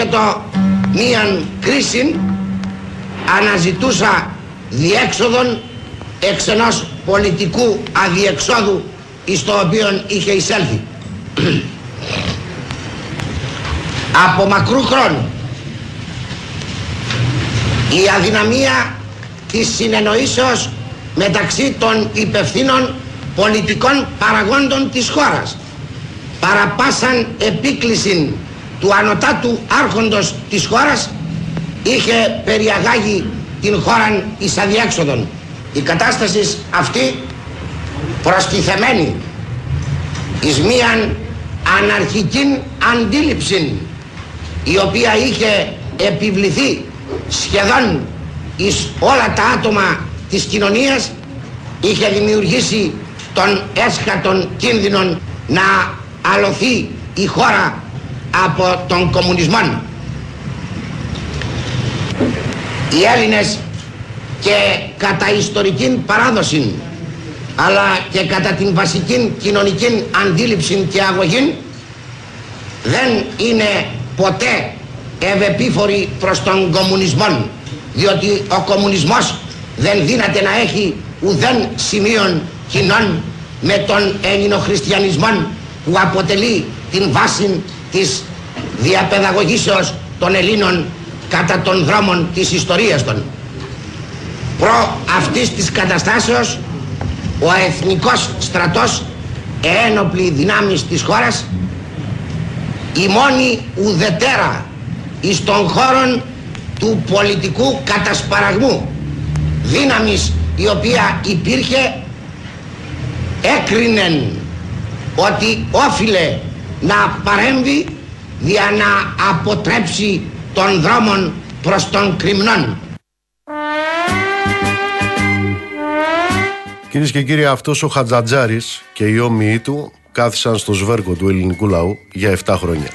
χώρα διήρχετο μίαν κρίση αναζητούσα διέξοδον εξ ενός πολιτικού αδιεξόδου εις το οποίο είχε εισέλθει. Από μακρού χρόνου η αδυναμία της συνεννοήσεως μεταξύ των υπευθύνων πολιτικών παραγόντων της χώρας παραπάσαν επίκληση του ανωτάτου άρχοντος της χώρας είχε περιαγάγει την χώρα εις αδιέξοδον. Η κατάσταση αυτή προστιθεμένη εις μίαν αναρχική αντίληψη η οποία είχε επιβληθεί σχεδόν εις όλα τα άτομα της κοινωνίας είχε δημιουργήσει τον έσχατον κίνδυνο να αλωθεί η χώρα από τον κομμουνισμό. Οι Έλληνες και κατά ιστορική παράδοση αλλά και κατά την βασική κοινωνική αντίληψη και αγωγή δεν είναι ποτέ ευεπίφοροι προς τον κομμουνισμό διότι ο κομμουνισμός δεν δύναται να έχει ουδέν σημείων κοινών με τον ελληνοχριστιανισμό που αποτελεί την βάση της διαπαιδαγωγήσεως των Ελλήνων κατά των δρόμων της ιστορίας των. Προ αυτής της καταστάσεως ο εθνικός στρατός ένοπλη δυνάμεις της χώρας η μόνη ουδετέρα εις των χώρων του πολιτικού κατασπαραγμού δύναμης η οποία υπήρχε έκρινεν ότι όφιλε να παρέμβει για να αποτρέψει των δρόμων προς τον κρυμνών. Κυρίες και κύριοι, αυτός ο Χατζατζάρης και οι όμοιοι του κάθισαν στο σβέρκο του ελληνικού λαού για 7 χρόνια.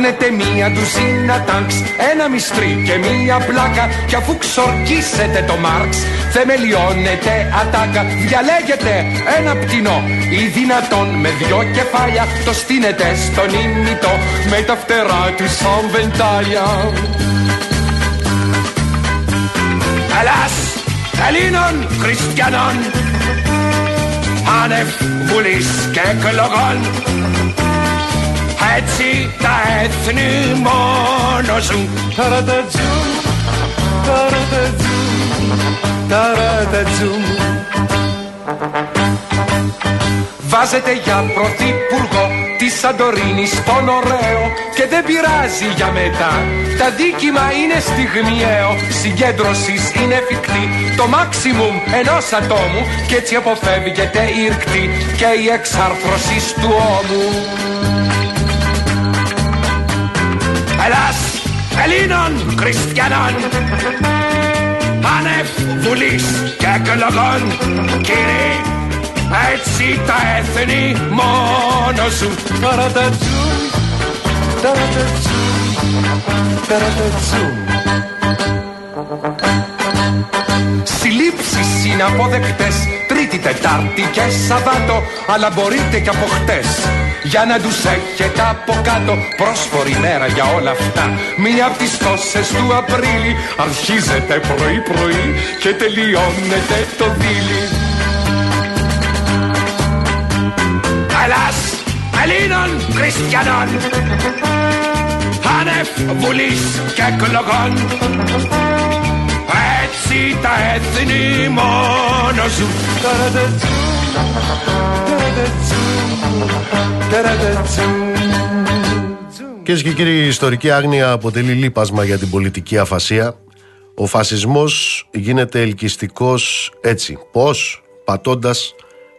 Παίρνετε μία ντουζίνα τάγκς, ένα μυστρί και μία πλάκα. Κι αφού ξορκίσετε το Μάρξ, θεμελιώνετε ατάκα. Διαλέγετε ένα πτηνό ή δυνατόν με δυο κεφάλια. Το στείνετε στον ήμιτο με τα φτερά του σαν βεντάλια. Ελλάς Ελλήνων Χριστιανών άνευ βουλής και εκλογών έτσι τα έθνη μόνο ζουν Ταρατατζουμ, ταρατατζουμ, ταρατατζουμ Βάζετε για πρωθυπουργό της Σαντορίνης στον ωραίο και δεν πειράζει για μετά. Τα δίκημα είναι στιγμιαίο, συγκέντρωσης είναι εφικτή. Το maximum ενός ατόμου και έτσι αποφεύγεται η ρκτή και η εξάρθρωσης του ώμου. Ελλάς Ελλήνων Χριστιανών. Άνευ βουλής και εκλογών κύριοι έτσι τα έθνη μόνο σου Ταρατατζούμ, ταρατατζούμ, ταρατατζούμ Συλλήψεις είναι αποδεκτές Τρίτη, Τετάρτη και Σαββάτο Αλλά μπορείτε και από χτες. Για να τους έχετε από κάτω πρόσφορη μέρα για όλα αυτά. Μία από τις τόσες του Απρίλη αρχίζετε πρωί πρωί και τελειώνετε το δίλη Ελλάς Ελλήνων Χριστιανών άνευ βουλής και εκλογών έτσι τα έθνη μόνο ζουν Κυρίες και κύριοι, η ιστορική άγνοια αποτελεί λείπασμα για την πολιτική αφασία. Ο φασισμός γίνεται ελκυστικός έτσι. Πώς; Πατώντας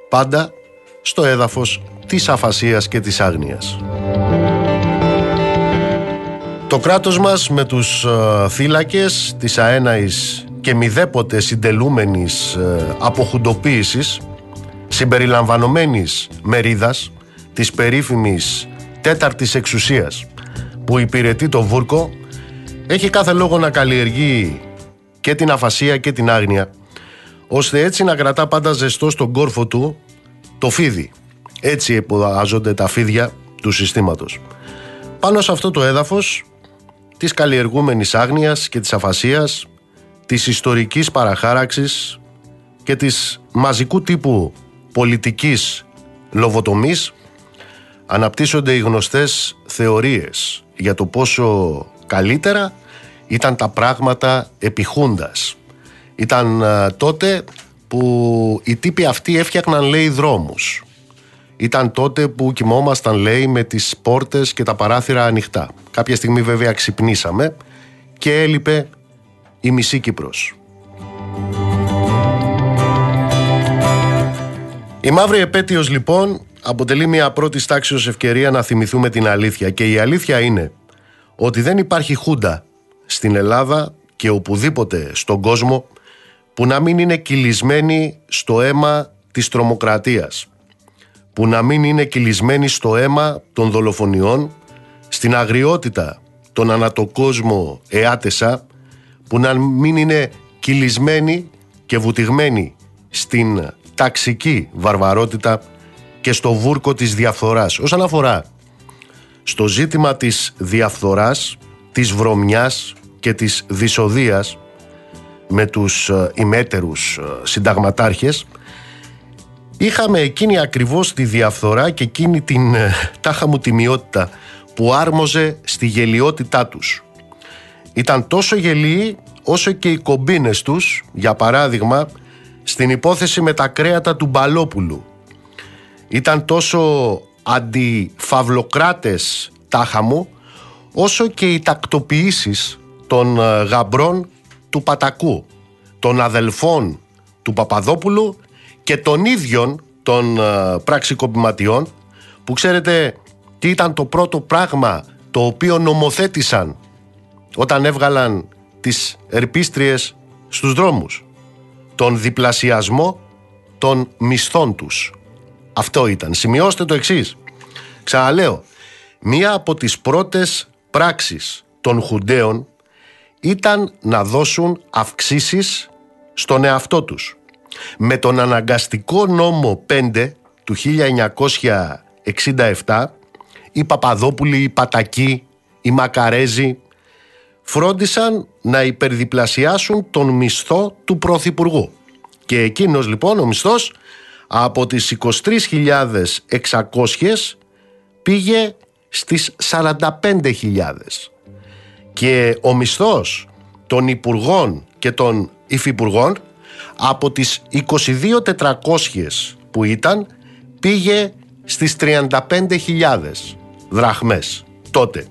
πάντα στο έδαφος της αφασίας και της άγνοιας. Το κράτος μας με τους ε, θύλακες της αέναης και μηδέποτε συντελούμενης ε, αποχουντοποίησης συμπεριλαμβανομένης μερίδας της περίφημης τέταρτης εξουσίας που υπηρετεί το βούρκο έχει κάθε λόγο να καλλιεργεί και την αφασία και την άγνοια ώστε έτσι να κρατά πάντα ζεστό στον κόρφο του το φίδι. Έτσι εποδαζόνται τα φίδια του συστήματος. Πάνω σε αυτό το έδαφος της καλλιεργούμενης άγνοιας και της αφασίας, της ιστορικής παραχάραξης και της μαζικού τύπου πολιτικής λοβοτομής αναπτύσσονται οι γνωστές θεωρίες για το πόσο καλύτερα ήταν τα πράγματα επιχούντας. Ήταν τότε που οι τύποι αυτοί έφτιαχναν λέει δρόμους. Ήταν τότε που κοιμόμασταν λέει με τις πόρτες και τα παράθυρα ανοιχτά. Κάποια στιγμή βέβαια ξυπνήσαμε και έλειπε η μισή Κύπρος. Η μαύρη επέτειος λοιπόν αποτελεί μια πρώτης τάξης ευκαιρία να θυμηθούμε την αλήθεια και η αλήθεια είναι ότι δεν υπάρχει χούντα στην Ελλάδα και οπουδήποτε στον κόσμο που να μην είναι κυλισμένη στο αίμα της τρομοκρατίας που να μην είναι κυλισμένη στο αίμα των δολοφονιών στην αγριότητα των ανατοκόσμο εάτεσα που να μην είναι κυλισμένη και βουτυγμένη στην ταξική βαρβαρότητα και στο βούρκο της διαφθοράς. Όσον αφορά στο ζήτημα της διαφθοράς, της βρωμιάς και της δυσοδείας με τους ε, ημέτερους ε, συνταγματάρχες είχαμε εκείνη ακριβώς τη διαφθορά και εκείνη την ε, τάχα μου τιμιότητα που άρμοζε στη γελιότητά τους. Ήταν τόσο γελιοί όσο και οι κομπίνες τους, για παράδειγμα, στην υπόθεση με τα κρέατα του Μπαλόπουλου. Ήταν τόσο αντιφαυλοκράτες τάχα μου, όσο και οι τακτοποιήσεις των ε, γαμπρών του Πατακού, των αδελφών του Παπαδόπουλου και των ίδιων των ε, πραξικοπηματιών που ξέρετε τι ήταν το πρώτο πράγμα το οποίο νομοθέτησαν όταν έβγαλαν τις ερπίστριες στους δρόμους. Τον διπλασιασμό των μισθών τους. Αυτό ήταν. Σημειώστε το εξής. Ξαναλέω, μία από τις πρώτες πράξεις των Χουντέων ήταν να δώσουν αυξήσεις στον εαυτό τους. Με τον αναγκαστικό νόμο 5 του 1967 οι Παπαδόπουλοι, οι Πατακοί, οι Μακαρέζοι φρόντισαν να υπερδιπλασιάσουν τον μισθό του Πρωθυπουργού. Και εκείνος λοιπόν ο μισθός από τις 23.600 πήγε στις 45.000 και ο μισθός των υπουργών και των υφυπουργών από τις 22.400 που ήταν πήγε στις 35.000 δραχμές τότε.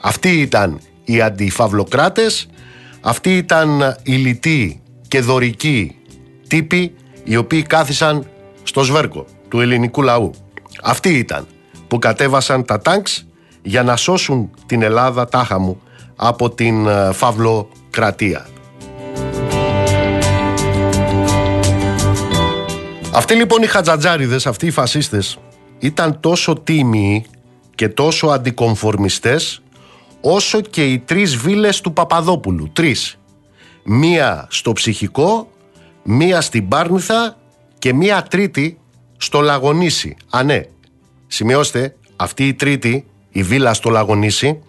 Αυτοί ήταν οι αντιφαυλοκράτες, αυτοί ήταν οι λιτοί και δωρικοί τύποι οι οποίοι κάθισαν στο σβέρκο του ελληνικού λαού. Αυτοί ήταν που κατέβασαν τα τάγκς για να σώσουν την Ελλάδα τάχα μου από την ε, φαυλοκρατία. Αυτοί λοιπόν οι χατζατζάριδες, αυτοί οι φασίστες ήταν τόσο τίμιοι και τόσο αντικομφορμιστές όσο και οι τρεις βίλες του Παπαδόπουλου. Τρεις. Μία στο ψυχικό, μία στην Πάρνηθα και μία τρίτη στο Λαγονίσι. Α ναι, σημειώστε, αυτή η τρίτη, η βίλα στο Λαγονίσι,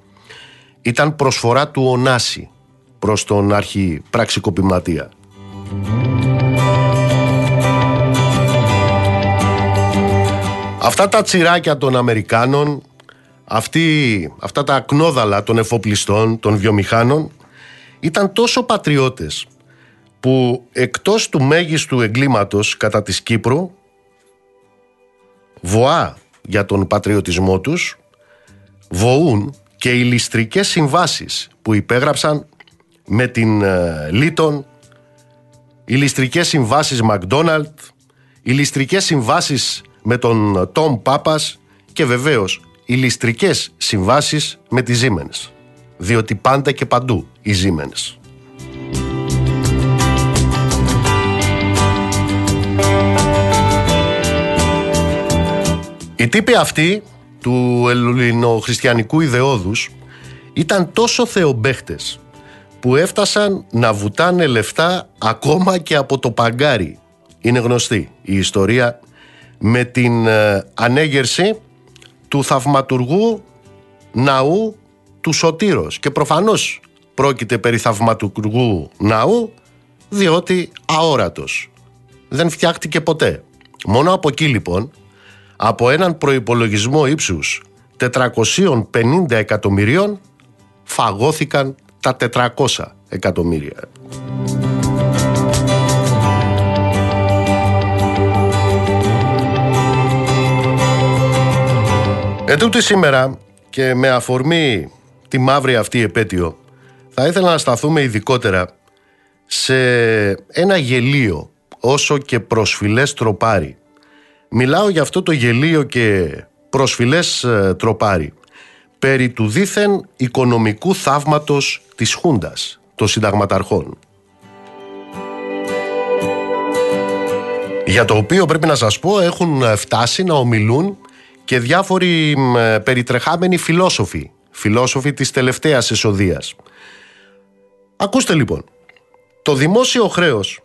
ήταν προσφορά του Ωνάση προς τον άρχη πραξικοπηματία. Αυτά τα τσιράκια των Αμερικάνων, αυτοί, αυτά τα ακνόδαλα των εφοπλιστών, των βιομηχάνων, ήταν τόσο πατριώτες που εκτός του μέγιστου εγκλήματος κατά της Κύπρου, βοά για τον πατριωτισμό τους, βοούν και οι ληστρικές συμβάσεις που υπέγραψαν με την ε, Λίτον, οι ληστρικές συμβάσεις Μακδόναλτ, οι ληστρικές συμβάσεις με τον Τόμ Πάπας και βεβαίως οι ληστρικές συμβάσεις με τις Siemens. Διότι πάντα και παντού οι Siemens. Οι τύποι αυτοί του ελληνοχριστιανικού ιδεώδους ήταν τόσο θεομπέχτες που έφτασαν να βουτάνε λεφτά ακόμα και από το παγκάρι. Είναι γνωστή η ιστορία με την ε, ανέγερση του θαυματουργού ναού του Σωτήρος και προφανώς πρόκειται περί θαυματουργού ναού διότι αόρατος. Δεν φτιάχτηκε ποτέ. Μόνο από εκεί λοιπόν, από έναν προϋπολογισμό ύψους 450 εκατομμυρίων φαγώθηκαν τα 400 εκατομμύρια. Ετούτη σήμερα και με αφορμή τη μαύρη αυτή επέτειο θα ήθελα να σταθούμε ειδικότερα σε ένα γελίο όσο και προσφυλές τροπάρι. Μιλάω για αυτό το γελίο και προσφυλές ε, τροπάρι περί του δήθεν οικονομικού θαύματος της Χούντας, των συνταγματαρχών. Για το οποίο πρέπει να σας πω έχουν φτάσει να ομιλούν και διάφοροι περιτρεχάμενοι φιλόσοφοι, φιλόσοφοι της τελευταίας εσοδείας. Ακούστε λοιπόν, το δημόσιο χρέος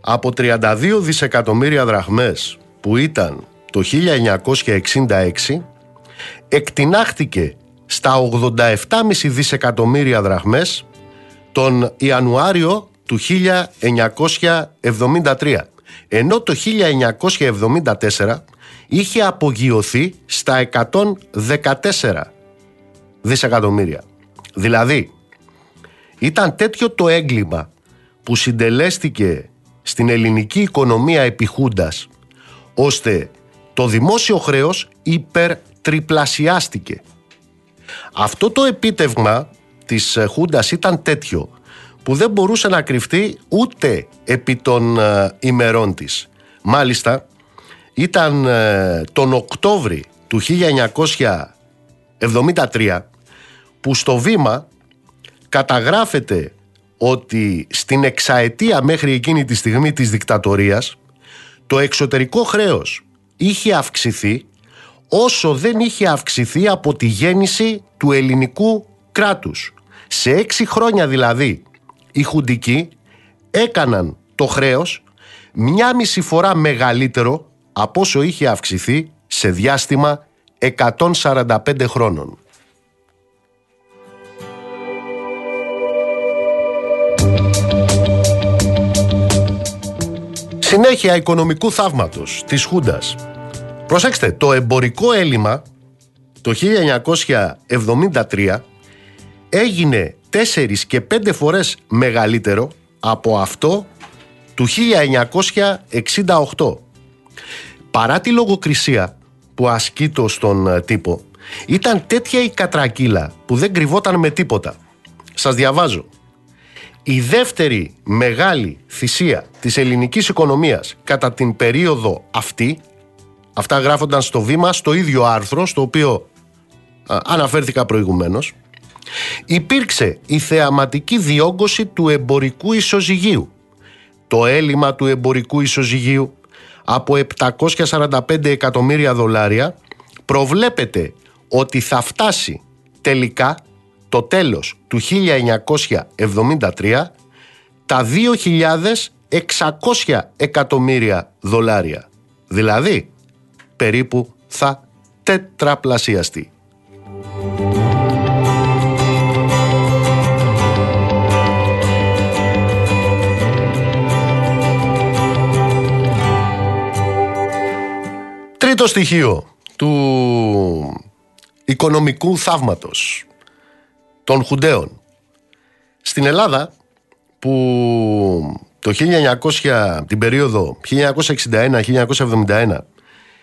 από 32 δισεκατομμύρια δραχμές που ήταν το 1966 εκτινάχτηκε στα 87,5 δισεκατομμύρια δραχμές τον Ιανουάριο του 1973 ενώ το 1974 είχε απογειωθεί στα 114 δισεκατομμύρια. Δηλαδή, ήταν τέτοιο το έγκλημα που συντελέστηκε στην ελληνική οικονομία επιχούντας, ώστε το δημόσιο χρέος υπερτριπλασιάστηκε. Αυτό το επίτευγμα της Χούντας ήταν τέτοιο που δεν μπορούσε να κρυφτεί ούτε επί των ε, ημερών της. Μάλιστα, ήταν ε, τον Οκτώβρη του 1973 που στο βήμα καταγράφεται ότι στην εξαετία μέχρι εκείνη τη στιγμή της δικτατορίας το εξωτερικό χρέος είχε αυξηθεί όσο δεν είχε αυξηθεί από τη γέννηση του ελληνικού κράτους. Σε έξι χρόνια δηλαδή οι χουντικοί έκαναν το χρέος μια μισή φορά μεγαλύτερο από όσο είχε αυξηθεί σε διάστημα 145 χρόνων. Συνέχεια οικονομικού θαύματος της Χούντας. Προσέξτε, το εμπορικό έλλειμμα το 1973 έγινε 4 και 5 φορές μεγαλύτερο από αυτό του 1968 παρά τη λογοκρισία που ασκείτο στον ε, τύπο, ήταν τέτοια η κατρακύλα που δεν κρυβόταν με τίποτα. Σας διαβάζω. Η δεύτερη μεγάλη θυσία της ελληνικής οικονομίας κατά την περίοδο αυτή, αυτά γράφονταν στο βήμα, στο ίδιο άρθρο, στο οποίο αναφέρθηκα προηγουμένως, υπήρξε η θεαματική διόγκωση του εμπορικού ισοζυγίου. Το έλλειμμα του εμπορικού ισοζυγίου από 745 εκατομμύρια δολάρια προβλέπεται ότι θα φτάσει τελικά το τέλος του 1973 τα 2.600 εκατομμύρια δολάρια. Δηλαδή, περίπου θα τετραπλασιαστεί. Τρίτο στοιχείο του οικονομικού θαύματος των Χουντέων. Στην Ελλάδα που το 1900, την περίοδο 1961-1971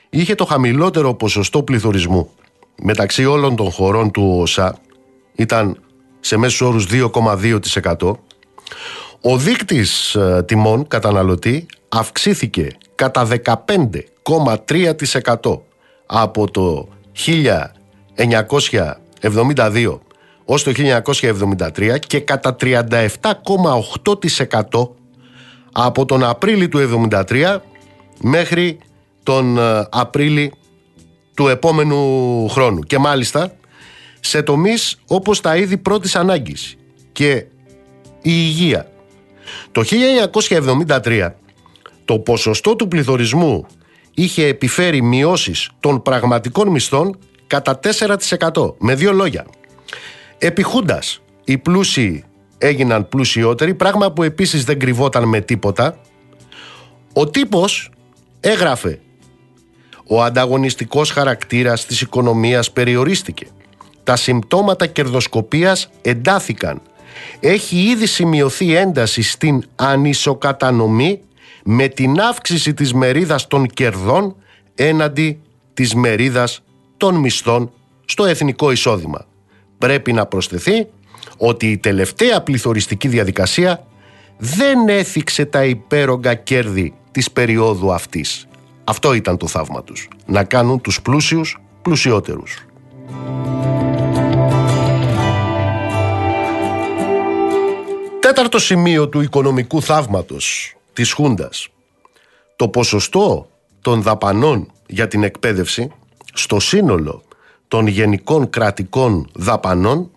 είχε το χαμηλότερο ποσοστό πληθωρισμού μεταξύ όλων των χωρών του ΟΣΑ ήταν σε μέσους όρους 2,2% ο δείκτης ε, τιμών καταναλωτή αυξήθηκε κατά 15,3% από το 1972 ως το 1973 και κατά 37,8% από τον Απρίλιο του 1973 μέχρι τον ε, Απρίλιο του επόμενου χρόνου. Και μάλιστα σε τομείς όπως τα είδη πρώτης ανάγκης και η υγεία. Το 1973 το ποσοστό του πληθωρισμού είχε επιφέρει μειώσεις των πραγματικών μισθών κατά 4%. Με δύο λόγια. Επιχούντας, οι πλούσιοι έγιναν πλουσιότεροι, πράγμα που επίσης δεν κρυβόταν με τίποτα. Ο τύπος έγραφε «Ο ανταγωνιστικός χαρακτήρας της οικονομίας περιορίστηκε. Τα συμπτώματα κερδοσκοπίας εντάθηκαν. Έχει ήδη σημειωθεί ένταση στην ανισοκατανομή με την αύξηση της μερίδας των κερδών έναντι της μερίδας των μισθών στο εθνικό εισόδημα. Πρέπει να προσθεθεί ότι η τελευταία πληθωριστική διαδικασία δεν έθιξε τα υπέρογκα κέρδη της περίοδου αυτής. Αυτό ήταν το θαύμα τους. Να κάνουν τους πλούσιους πλουσιότερους. Τέταρτο σημείο του οικονομικού θαύματος της Χούντας. Το ποσοστό των δαπανών για την εκπαίδευση στο σύνολο των γενικών κρατικών δαπανών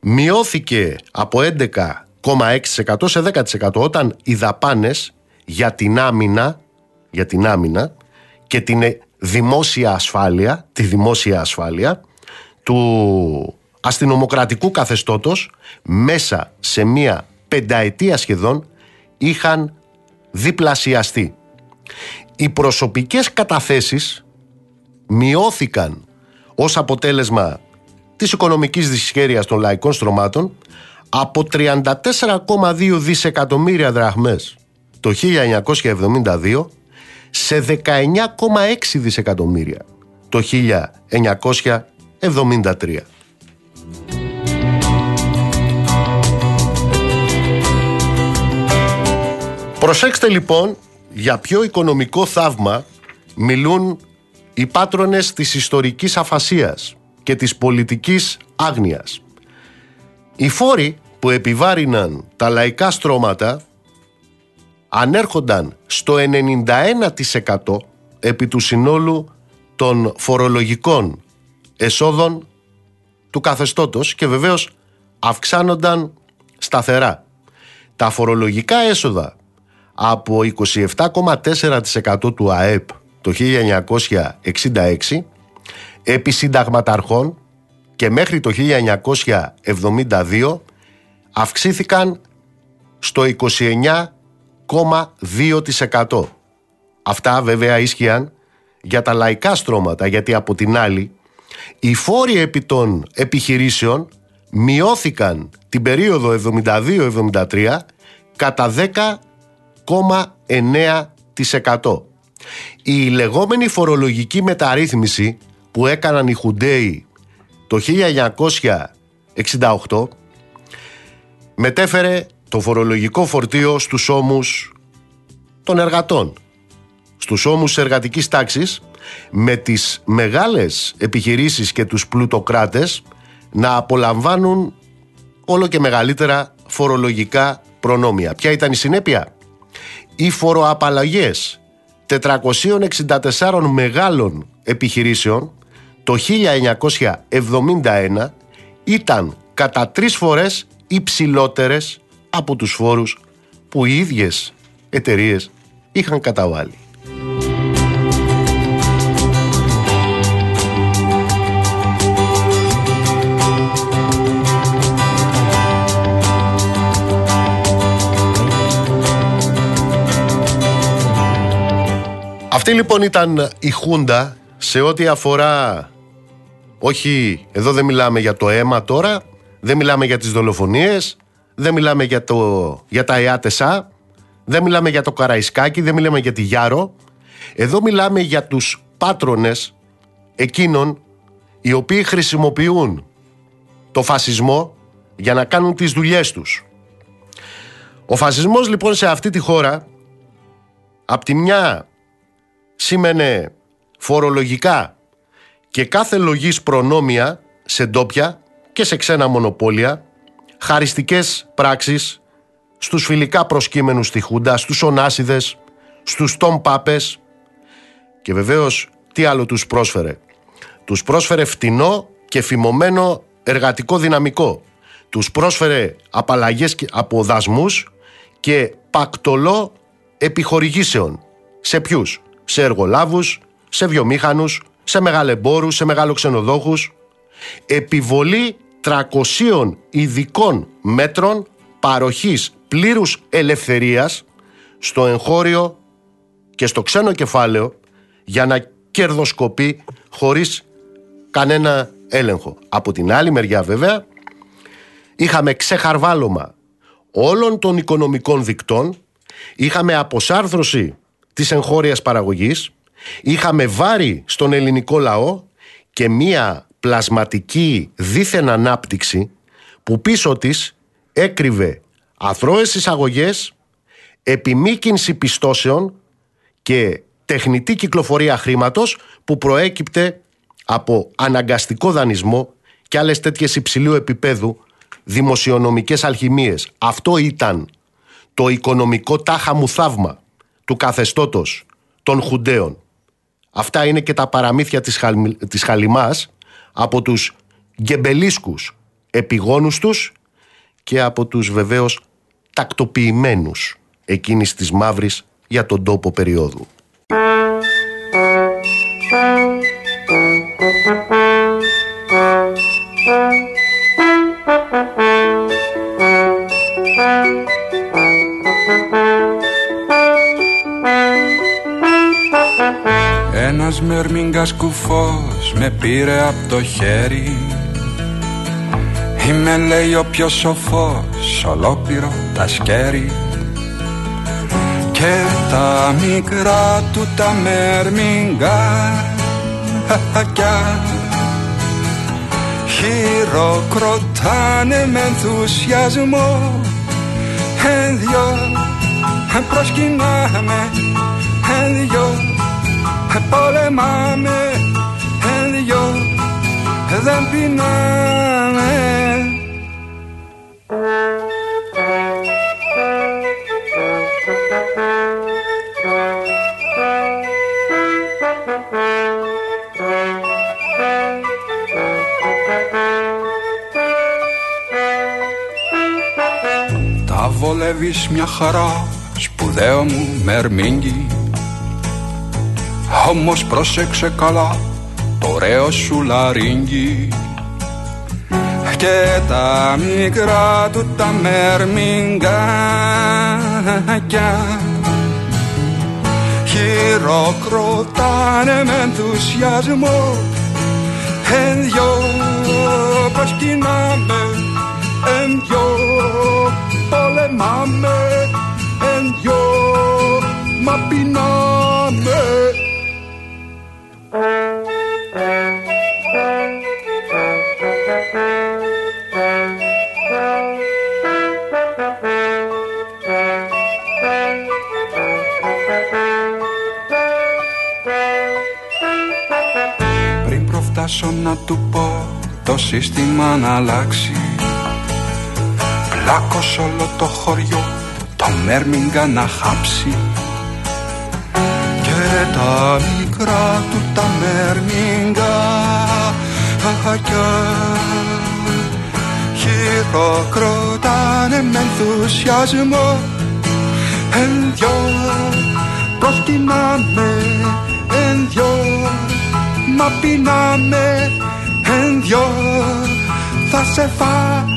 μειώθηκε από 11,6% σε 10% όταν οι δαπάνες για την άμυνα, για την άμυνα και την δημόσια ασφάλεια, τη δημόσια ασφάλεια του αστυνομοκρατικού καθεστώτος μέσα σε μία πενταετία σχεδόν είχαν διπλασιαστεί. Οι προσωπικές καταθέσεις μειώθηκαν ως αποτέλεσμα της οικονομικής δυσχέρειας των λαϊκών στρωμάτων από 34,2 δισεκατομμύρια δραχμές το 1972 σε 19,6 δισεκατομμύρια το 1973. Προσέξτε λοιπόν για ποιο οικονομικό θαύμα μιλούν οι πάτρονες της ιστορικής αφασίας και της πολιτικής άγνοιας. Οι φόροι που επιβάρυναν τα λαϊκά στρώματα ανέρχονταν στο 91% επί του συνόλου των φορολογικών εσόδων του καθεστώτος και βεβαίως αυξάνονταν σταθερά. Τα φορολογικά έσοδα από 27,4% του ΑΕΠ το 1966 επί συνταγματαρχών και μέχρι το 1972 αυξήθηκαν στο 29,2%. Αυτά βέβαια ίσχυαν για τα λαϊκά στρώματα γιατί από την άλλη οι φόροι επί των επιχειρήσεων μειώθηκαν την περίοδο 72-73 κατά 10,9%. Η λεγόμενη φορολογική μεταρρύθμιση που έκαναν οι Χουντέοι το 1968 μετέφερε το φορολογικό φορτίο στους ώμους των εργατών, στους ώμους εργατικής τάξης με τις μεγάλες επιχειρήσεις και τους πλουτοκράτες να απολαμβάνουν όλο και μεγαλύτερα φορολογικά προνόμια. Ποια ήταν η συνέπεια; Οι φοροαπαλλαγές 464 μεγάλων επιχειρήσεων το 1971 ήταν κατά τρεις φορές υψηλότερες από τους φόρους που οι ίδιες εταιρείες είχαν καταβάλει. Αυτή λοιπόν ήταν η Χούντα σε ό,τι αφορά όχι, εδώ δεν μιλάμε για το αίμα τώρα, δεν μιλάμε για τις δολοφονίες, δεν μιλάμε για, το, για τα ΕΑΤΕΣΑ, δεν μιλάμε για το Καραϊσκάκι, δεν μιλάμε για τη Γιάρο. Εδώ μιλάμε για τους πάτρονες εκείνων οι οποίοι χρησιμοποιούν το φασισμό για να κάνουν τις δουλειές τους. Ο φασισμός λοιπόν σε αυτή τη χώρα απ' τη μια σήμαινε φορολογικά και κάθε λογής προνόμια σε ντόπια και σε ξένα μονοπόλια, χαριστικές πράξεις στους φιλικά προσκύμενους στη Χούντα, στους Ονάσιδες, στους Τόμ Πάπες και βεβαίως τι άλλο τους πρόσφερε; Τους πρόσφερε φτηνό και φημωμένο εργατικό δυναμικό. τους πρόσφερε απαλλαγές από δασμούς και πακτολό επιχορηγήσεων. Σε ποιους; Σε εργολάβους, σε βιομήχανους, σε μεγαλεμπόρους, σε μεγαλοξενοδόχους. Επιβολή 300 ειδικών μέτρων παροχής πλήρους ελευθερίας στο εγχώριο και στο ξένο κεφάλαιο για να κερδοσκοπεί χωρίς κανένα έλεγχο. Από την άλλη μεριά βέβαια είχαμε ξεχαρβάλωμα όλων των οικονομικών δικτών, είχαμε αποσάρθρωση της εγχώριας παραγωγής, είχαμε βάρη στον ελληνικό λαό και μία πλασματική δίθεν ανάπτυξη που πίσω της έκρυβε αθρώες εισαγωγές, επιμήκυνση πιστώσεων και τεχνητή κυκλοφορία χρήματος που προέκυπτε από αναγκαστικό δανεισμό και άλλες τέτοιες υψηλού επίπεδου δημοσιονομικές αλχημίες. Αυτό ήταν το οικονομικό τάχα μου θαύμα του καθεστώτος των Χουντέων. Αυτά είναι και τα παραμύθια της, της Χαλιμάς από τους γκεμπελίσκους επιγόνους τους και από τους βεβαίως τακτοποιημένους εκείνης της μαύρης για τον τόπο περίοδου. Μερμήγκας κουφός με πήρε από το χέρι. Είμαι λέει ο πιο σοφός ολόκληρο τα σκέρι. Και τα μικρά του τα μερμήγκακια Χειροκροτάνε με ενθουσιασμό Εν δυο προσκυνάμε Εν δυο πολεμάμε Εν δυο δεν πεινάμε Τα βολεύεις μια χαρά σπουδαίο μου μερμήγκι όμως πρόσεξε καλά το ωραίο σου λαρίνγκι και τα μικρά του τα μερμηγκάκια χειροκροτάνε με ενθουσιασμό. Εν δυο προσκυνάμε εν δυο πολεμάμε εν δυο μα πεινάμε πριν προφτάσω να του πω το σύστημα να αλλάξει. Πλάκος όλο το χωριό το μέρμιγκα να χάψει. Και τα μικρά του τα μέρμιγκα χειροκροτάνε με ενθουσιασμό. Εν δυο προσκυνάμε εν δυο μα πεινάμε εν δυο θα σε φάμε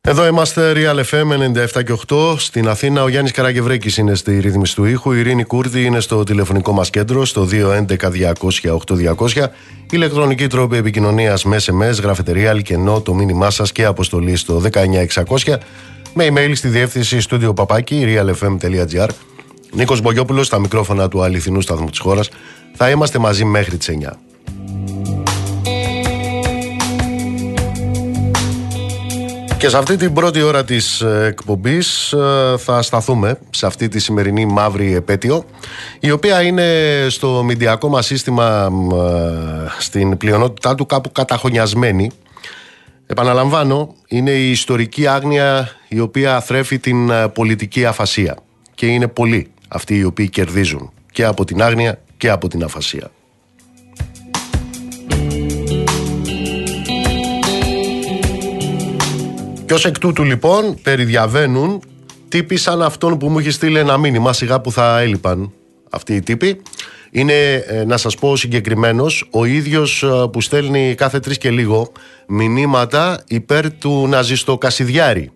Εδώ είμαστε Real FM 97 και 8 στην Αθήνα. Ο Γιάννης Καραγκευρέκης είναι στη ρύθμιση του ήχου. Η Ειρήνη Κούρτη είναι στο τηλεφωνικό μας κέντρο στο 211-200-8200. Ηλεκτρονική τρόπη επικοινωνίας με SMS, γραφετερία, αλκενό, το μήνυμά σας και αποστολή στο 19600 με email στη διεύθυνση στούντιο παπάκι realfm.gr. Νίκος Μπογιόπουλος στα μικρόφωνα του αληθινού σταθμού της χώρας. Θα είμαστε μαζί μέχρι τις 9. Και σε αυτή την πρώτη ώρα της ε, εκπομπής ε, θα σταθούμε σε αυτή τη σημερινή μαύρη επέτειο η οποία είναι στο μηντιακό μας σύστημα ε, στην πλειονότητά του κάπου καταχωνιασμένη. Επαναλαμβάνω, είναι η ιστορική άγνοια η οποία θρέφει την πολιτική αφασία και είναι πολλοί αυτοί οι οποίοι κερδίζουν και από την άγνοια και από την αφασία. Και ως εκ τούτου λοιπόν περιδιαβαίνουν τύποι σαν αυτόν που μου έχει στείλει ένα μήνυμα σιγά που θα έλειπαν αυτοί οι τύποι. Είναι, ε, να σας πω συγκεκριμένος, ο ίδιος ε, που στέλνει κάθε τρεις και λίγο μηνύματα υπέρ του ναζιστο Κασιδιάρη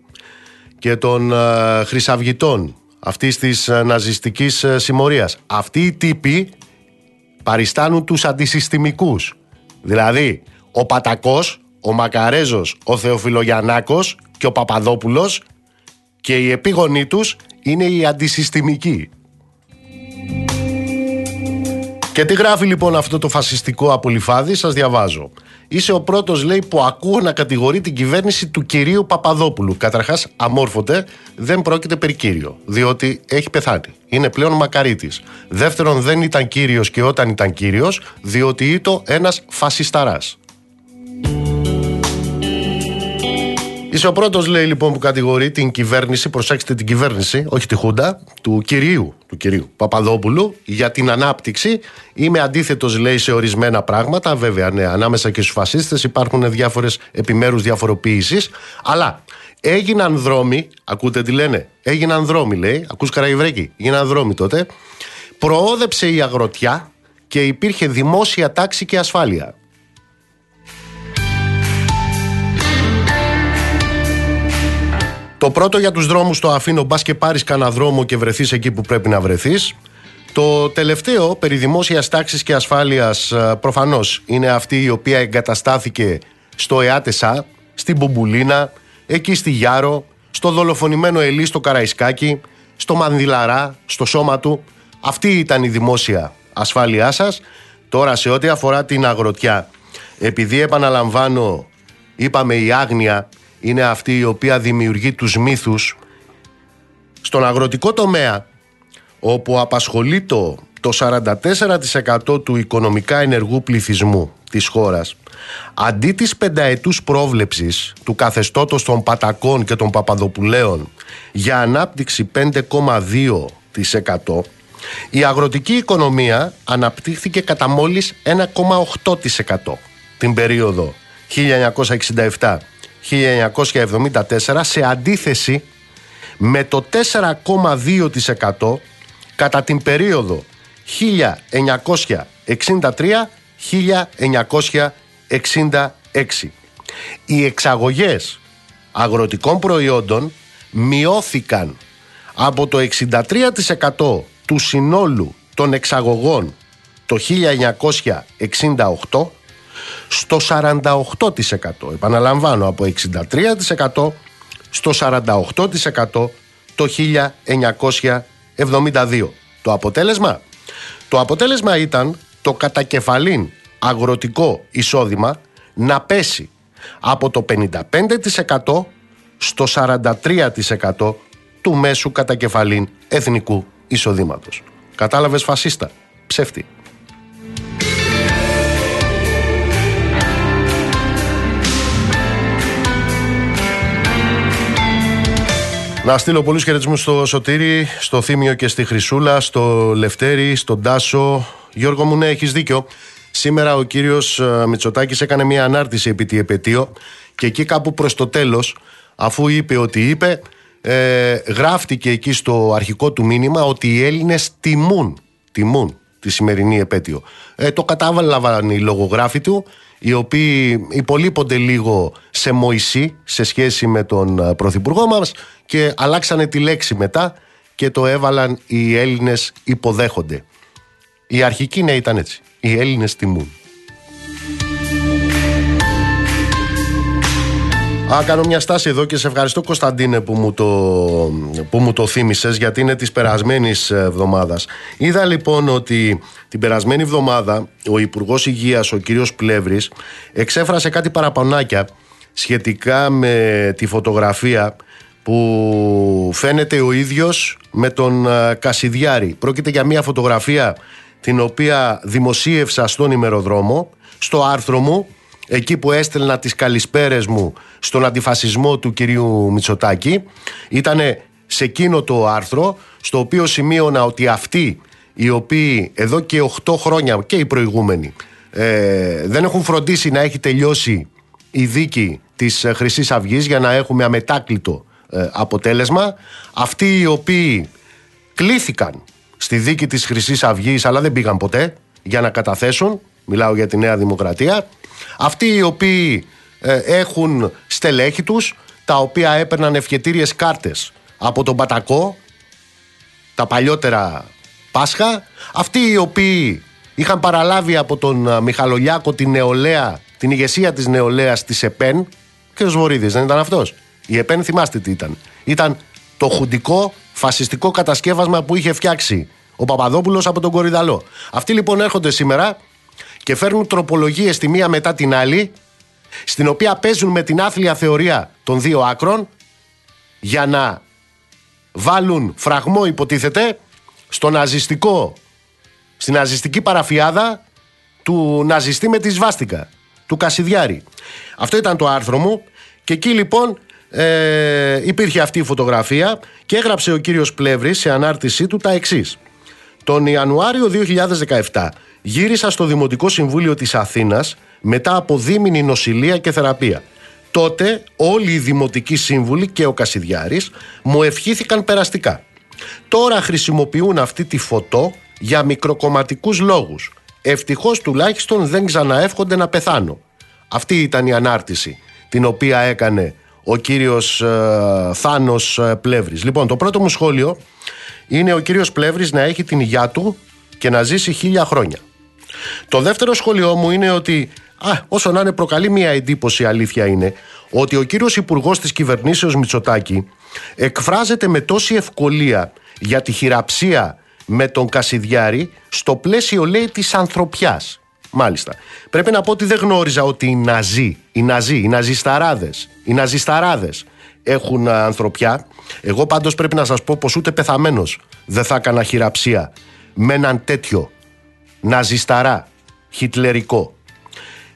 και των ε, χρυσαυγητών αυτής της ναζιστικής συμμορίας. Αυτοί οι τύποι παριστάνουν τους αντισυστημικούς. Δηλαδή, ο Πατακός, ο Μακαρέζος, ο Θεοφιλογιαννάκος και ο Παπαδόπουλος και οι επίγονοί τους είναι οι αντισυστημικοί. Και τι γράφει λοιπόν αυτό το φασιστικό απολυφάδι, σας διαβάζω. Είσαι ο πρώτος λέει που ακούω να κατηγορεί την κυβέρνηση του κυρίου Παπαδόπουλου. Καταρχάς αμόρφωτε δεν πρόκειται περί κύριο, διότι έχει πεθάνει. Είναι πλέον μακαρίτης. Δεύτερον δεν ήταν κύριος και όταν ήταν κύριος, διότι ήταν ένας φασισταράς. Είσαι ο πρώτος, λέει λοιπόν, που κατηγορεί την κυβέρνηση, προσέξτε την κυβέρνηση, όχι τη Χούντα, του κυρίου, του κυρίου Παπαδόπουλου για την ανάπτυξη. Είμαι αντίθετος, λέει, σε ορισμένα πράγματα. Βέβαια, ναι, ανάμεσα και στους φασίστες υπάρχουν διάφορες επιμέρους διαφοροποίησεις. Αλλά έγιναν δρόμοι, ακούτε τι λένε, έγιναν δρόμοι, λέει, ακούς Καραϊβρέκη, έγιναν δρόμοι τότε. Προόδεψε η αγροτιά και υπήρχε δημόσια τάξη και ασφάλεια. Το πρώτο για τους δρόμους το αφήνω μπας και πάρεις κανένα δρόμο και βρεθείς εκεί που πρέπει να βρεθείς. Το τελευταίο περί δημόσιας τάξης και ασφάλειας ε, προφανώς είναι αυτή η οποία εγκαταστάθηκε στο ΕΑΤΕΣΑ, στην Μπουμπουλίνα, εκεί στη Γιάρο, στο δολοφονημένο Ελί στο Καραϊσκάκι, στο Μανδυλαρά, στο σώμα του. Αυτή ήταν η δημόσια ασφάλειά σας. Τώρα σε ό,τι αφορά την αγροτιά, επειδή επαναλαμβάνω, είπαμε η άγνοια είναι αυτή η οποία δημιουργεί τους μύθους. Στον αγροτικό τομέα όπου απασχολεί το, το 44% του οικονομικά ενεργού πληθυσμού της χώρας αντί της πενταετούς πρόβλεψης του καθεστώτος των Πατακών και των Παπαδοπουλαίων για ανάπτυξη 5,2% η αγροτική οικονομία αναπτύχθηκε κατά μόλις 1,8% την περίοδο 1967 1974 σε αντίθεση με το 4,2% κατά την περίοδο 1963-1966. Οι εξαγωγές αγροτικών προϊόντων μειώθηκαν από το 63% του συνόλου των εξαγωγών το 1968 στο 48%. Επαναλαμβάνω, από 63% στο 48% το 1972. Το αποτέλεσμα; Το αποτέλεσμα ήταν το κατακεφαλήν αγροτικό εισόδημα να πέσει από το 55% στο 43% του μέσου κατακεφαλήν εθνικού εισοδήματος. Κατάλαβες φασίστα, ψεύτη. Να στείλω πολλούς χαιρετισμούς στο Σωτήρι, στο Θήμιο και στη Χρυσούλα, στο Λευτέρη, στον Τάσο. Γιώργο μου, ναι, έχεις δίκιο. Σήμερα ο κύριος ε, Μητσοτάκης έκανε μια ανάρτηση επί τη επαιτίο και εκεί κάπου προς το τέλος, αφού είπε ότι είπε, ε, γράφτηκε εκεί στο αρχικό του μήνυμα ότι οι Έλληνες τιμούν, τιμούν τη σημερινή επέτειο. Ε, το κατάβαλαν οι λογογράφοι του οι οποίοι υπολείπονται λίγο σε Μωυσή σε σχέση με τον ε, Πρωθυπουργό μας και αλλάξανε τη λέξη μετά και το έβαλαν οι Έλληνες υποδέχονται. Η αρχική ναι ήταν έτσι. Οι Έλληνες τιμούν. Α, κάνω μια στάση εδώ και σε ευχαριστώ Κωνσταντίνε που μου το, που μου το θύμισες γιατί είναι της περασμένης εβδομάδας. Είδα λοιπόν ότι την περασμένη εβδομάδα ο Υπουργός Υγείας, ο κύριος Πλεύρης, εξέφρασε κάτι παραπανάκια σχετικά με τη φωτογραφία που φαίνεται ο ίδιος με τον Κασιδιάρη. Πρόκειται για μια φωτογραφία την οποία δημοσίευσα στον ημεροδρόμο, στο άρθρο μου εκεί που έστελνα τις καλησπέρες μου στον αντιφασισμό του κυρίου Μητσοτάκη ήταν σε εκείνο το άρθρο στο οποίο σημείωνα ότι αυτοί οι οποίοι εδώ και 8 χρόνια και οι προηγούμενοι ε, δεν έχουν φροντίσει να έχει τελειώσει η δίκη της ε, χρυσής Αυγής για να έχουμε αμετάκλητο ε, αποτέλεσμα. Αυτοί οι οποίοι κλήθηκαν στη δίκη της χρυσής Αυγής αλλά δεν πήγαν ποτέ για να καταθέσουν, μιλάω για τη Νέα Δημοκρατία, αυτοί οι οποίοι ε, έχουν στελέχη τους, τα οποία έπαιρναν ευχετήριες κάρτες από τον Πατακό, τα παλιότερα Πάσχα, αυτοί οι οποίοι είχαν παραλάβει από τον Μιχαλολιάκο την νεολαία, την ηγεσία της νεολαίας της ΕΠΕΝ, και ο Βορύδης δεν ήταν αυτός. Η ΕΠΕΝ θυμάστε τι ήταν. Ήταν το χουντικό φασιστικό κατασκεύασμα που είχε φτιάξει ο Παπαδόπουλος από τον Κορυδαλό. Αυτοί λοιπόν έρχονται σήμερα και φέρνουν τροπολογίες τη μία μετά την άλλη στην οποία παίζουν με την άθλια θεωρία των δύο άκρων για να βάλουν φραγμό υποτίθεται στο ναζιστικό, στην ναζιστική παραφιάδα του ναζιστή με τη σβάστηκα, του Κασιδιάρη. Αυτό ήταν το άρθρο μου και εκεί λοιπόν ε, υπήρχε αυτή η φωτογραφία και έγραψε ο κύριος Πλεύρης σε ανάρτησή του τα εξής. Τον Ιανουάριο 2017 γύρισα στο Δημοτικό Συμβούλιο της Αθήνας μετά από δίμηνη νοσηλεία και θεραπεία. Τότε όλοι οι δημοτικοί σύμβουλοι και ο Κασιδιάρης μου ευχήθηκαν περαστικά. Τώρα χρησιμοποιούν αυτή τη φωτό για μικροκομματικούς λόγους. Ευτυχώς τουλάχιστον δεν ξαναεύχονται να πεθάνω. Αυτή ήταν η ανάρτηση την οποία έκανε ο κύριος ε, Θάνος ε, Πλεύρης. Λοιπόν, το πρώτο μου σχόλιο είναι ο κύριος Πλεύρης να έχει την υγειά του και να ζήσει χίλια χρόνια. Το δεύτερο σχόλιο μου είναι ότι, α, όσο να είναι προκαλεί μια εντύπωση, αλήθεια είναι, ότι ο κύριος Υπουργός της κυβερνήσεως Μητσοτάκη εκφράζεται με τόση ευκολία για τη χειραψία με τον Κασιδιάρη στο πλαίσιο, λέει, της ανθρωπιάς. Μάλιστα. Πρέπει να πω ότι δεν γνώριζα ότι οι Ναζί, οι Ναζί, οι Ναζισταράδες, οι Ναζισταράδες έχουν ανθρωπιά. Εγώ πάντως πρέπει να σας πω πως ούτε πεθαμένος δεν θα έκανα χειραψία με έναν τέτοιο ναζισταρά, χιτλερικό.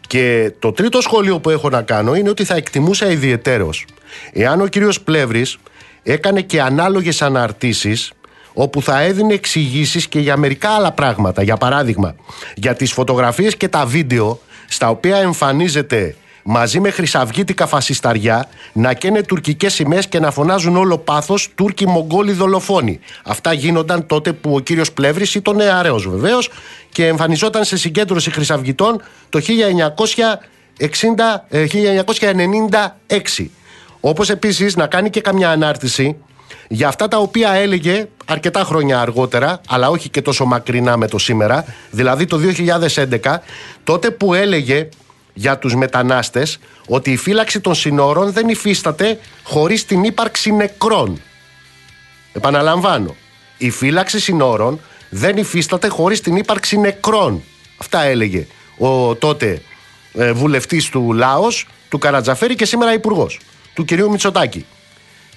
Και το τρίτο σχόλιο που έχω να κάνω είναι ότι θα εκτιμούσα ιδιαιτέρως εάν ο κύριος Πλεύρης έκανε και ανάλογες αναρτήσεις όπου θα έδινε εξηγήσεις και για μερικά άλλα πράγματα. Για παράδειγμα, για τις φωτογραφίες και τα βίντεο στα οποία εμφανίζεται μαζί με χρυσαυγίτικα φασισταριά να καίνε τουρκικές σημαίες και να φωνάζουν όλο πάθος Τούρκοι Μογγόλοι δολοφόνοι. Αυτά γίνονταν τότε που ο κύριος Πλεύρης ήταν νεαρέο βεβαίως και εμφανιζόταν σε συγκέντρωση χρυσαυγητών το 1996. Όπως επίσης να κάνει και καμιά ανάρτηση για αυτά τα οποία έλεγε αρκετά χρόνια αργότερα, αλλά όχι και τόσο μακρινά με το σήμερα, δηλαδή το 2011, τότε που έλεγε για τους μετανάστες ότι η φύλαξη των συνόρων δεν υφίσταται χωρίς την ύπαρξη νεκρών. Επαναλαμβάνω, η φύλαξη συνόρων δεν υφίσταται χωρίς την ύπαρξη νεκρών. Αυτά έλεγε ο τότε ε, βουλευτής του Λάος, του Καρατζαφέρη και σήμερα υπουργός του κυρίου Μητσοτάκη.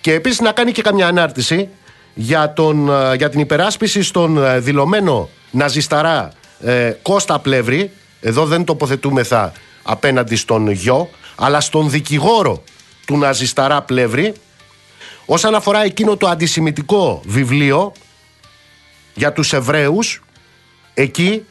Και επίσης να κάνει και καμιά ανάρτηση για, τον, ε, για την υπεράσπιση στον ε, δηλωμένο ναζισταρά ε, Κώστα Πλεύρη, εδώ δεν τοποθετούμεθα απέναντι στον γιο, αλλά στον δικηγόρο του Ναζισταρά Πλεύρη, όσον αφορά εκείνο το αντισημιτικό βιβλίο για τους Εβραίους, εκεί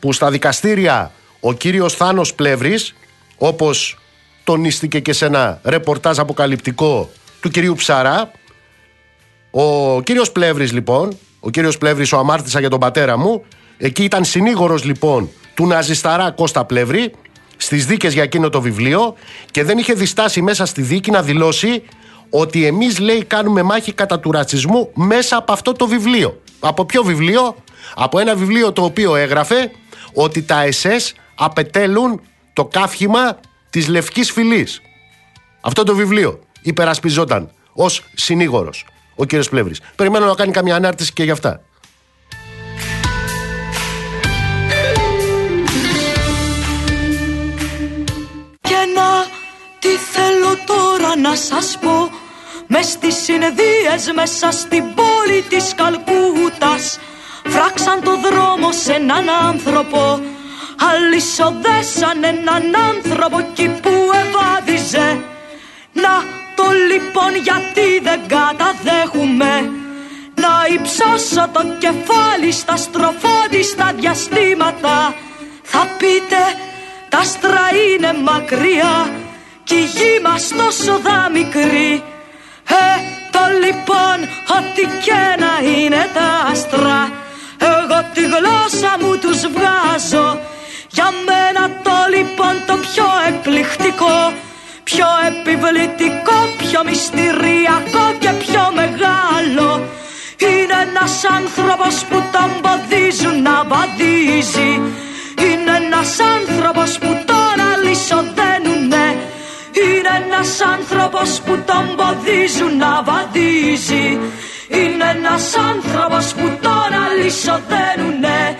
που στα δικαστήρια ο κύριος Θάνος Πλεύρης, όπως τονίστηκε και σε ένα ρεπορτάζ αποκαλυπτικό του κυρίου Ψαρά, ο κύριος Πλεύρης λοιπόν, ο κύριος Πλεύρης ο αμάρτησα για τον πατέρα μου, εκεί ήταν συνήγορος λοιπόν του Ναζισταρά Κώστα Πλεύρη, στις δίκες για εκείνο το βιβλίο και δεν είχε διστάσει μέσα στη δίκη να δηλώσει ότι εμείς λέει κάνουμε μάχη κατά του ρατσισμού μέσα από αυτό το βιβλίο. Από ποιο βιβλίο; Από ένα βιβλίο το οποίο έγραφε ότι τα ΕΣΕΣ απετέλουν το κάφημα της Λευκής Φυλής. Αυτό το βιβλίο υπερασπιζόταν ως συνήγορος ο κύριος Πλεύρης. Περιμένω να κάνει καμία ανάρτηση και γι' αυτά. Τι θέλω τώρα να σας πω μες στις συνεδρίες μέσα στην πόλη της Καλκούτας Φράξαν το δρόμο σε έναν άνθρωπο Αλυσοδέσαν έναν άνθρωπο εκεί που ευάδιζε Να το λοιπόν γιατί δεν καταδέχουμε. Να υψώσω το κεφάλι στα στροφόδιστα διαστήματα. Θα πείτε τα άστρα είναι μακριά κι η γη μας τόσο δα μικρή Ε, το λοιπόν ό,τι και να είναι τα άστρα Εγώ τη γλώσσα μου τους βγάζω. Για μένα το λοιπόν το πιο εκπληκτικό Πιο επιβλητικό, πιο μυστηριακό και πιο μεγάλο. Είναι ένας άνθρωπος που τον ποδίζουν να βαδίζει. Είναι ένας άνθρωπος που τον αλυσοδένουνε. Είναι ένας άνθρωπος που τον ποδίζουν να βαδίζει. Είναι ένας άνθρωπος που τον αλυσοδένουνε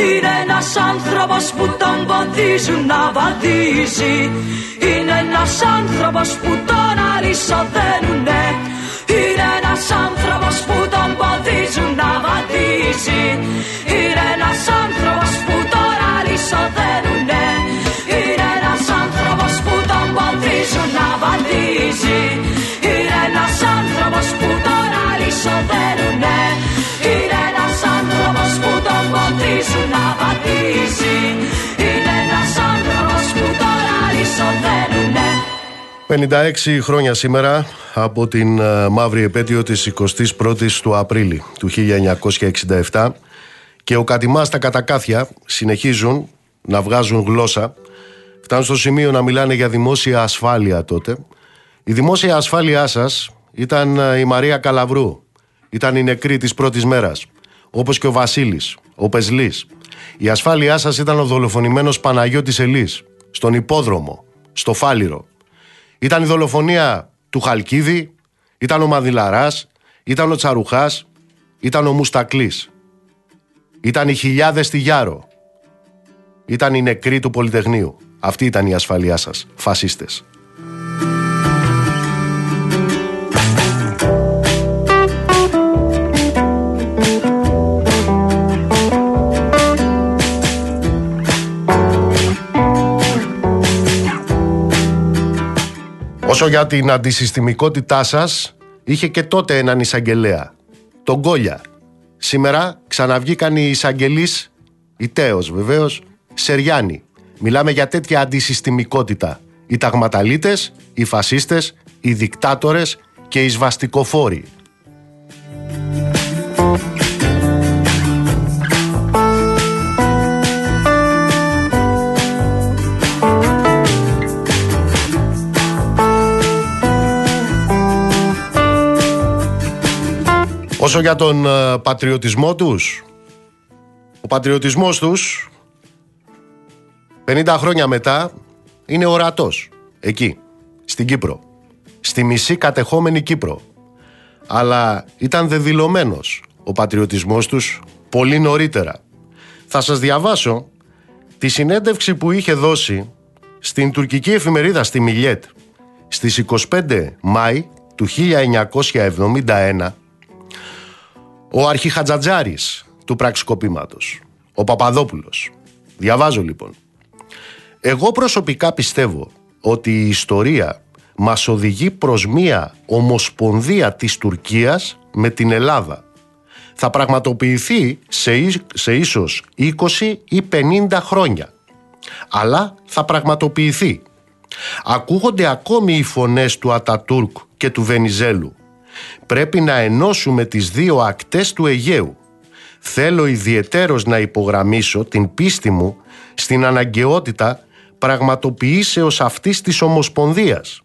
είναι ένας άνθρωπος που τον ποδίζουν να βαδίζει. Είναι ένας άνθρωπος που τον αλυσοδένουνε Είναι ένας άνθρωπος που τον ποδίζουν να βαδίζει. Είναι ένας άνθρωπος που τον αλυσοδένουνε Είναι ένας άνθρωπος που τον ποδίζουν να βαδίζει. Είναι ένας άνθρωπος που τον αλυσοδένουνε τον ποδίζουν να βαδίζει Είναι ένας άνθρωπος που τον αλυσοδένουνε 56 χρόνια σήμερα από την ε, μαύρη επέτειο της 21ης του Απρίλη του 1967 και ο Κατημάς τα κατακάθια συνεχίζουν να βγάζουν γλώσσα. Φτάνουν στο σημείο να μιλάνε για δημόσια ασφάλεια τότε. Η δημόσια ασφάλειά σας ήταν ε, η Μαρία Καλαβρού. Ήταν η νεκρή της πρώτης μέρας όπως και ο Βασίλης, ο Πεσλής η ασφάλειά σας ήταν ο δολοφονημένος Παναγιώτης Ελής στον υπόδρομο, στο Φάληρο ήταν η δολοφονία του Χαλκίδη, ήταν ο Μαδηλαράς, ήταν ο Τσαρουχάς, ήταν ο Μουστακλής. Ήταν οι χιλιάδες στη Γιάρο. Ήταν οι νεκροί του Πολυτεχνείου. Αυτή ήταν η ασφαλειά σας, φασίστες. Όσο για την αντισυστημικότητά σας, είχε και τότε έναν εισαγγελέα, τον Κόλια. Σήμερα ξαναβγήκαν οι εισαγγελείς, η Τέος βεβαίως, Σεριάννη. Μιλάμε για τέτοια αντισυστημικότητα. Οι ταγματαλίτες, οι φασίστες, οι δικτάτορες και οι σβαστικοφόροι. Όσο για τον ε, πατριωτισμό τους, ο πατριωτισμός τους 50 χρόνια μετά είναι ορατός. Εκεί, στην Κύπρο. Στη μισή κατεχόμενη Κύπρο. Αλλά ήταν δεδηλωμένος ο πατριωτισμός τους πολύ νωρίτερα. Θα σας διαβάσω τη συνέντευξη που είχε δώσει στην τουρκική εφημερίδα στη Μιλιέτ στις 25 Μάη του 1971 ο αρχιχατζατζάρης του πραξικοπήματος, ο Παπαδόπουλος. Διαβάζω λοιπόν. Εγώ προσωπικά πιστεύω ότι η ιστορία μας οδηγεί προς μία ομοσπονδία της Τουρκίας με την Ελλάδα. Θα πραγματοποιηθεί σε, σε ίσως 20 ή 50 χρόνια. Αλλά θα πραγματοποιηθεί. Ακούγονται ακόμη οι φωνές του Ατατούρκ και του Βενιζέλου Πρέπει να ενώσουμε τις δύο ακτές του Αιγαίου. Θέλω ιδιαιτέρως να υπογραμμίσω την πίστη μου στην αναγκαιότητα πραγματοποιήσεως αυτής της Ομοσπονδίας.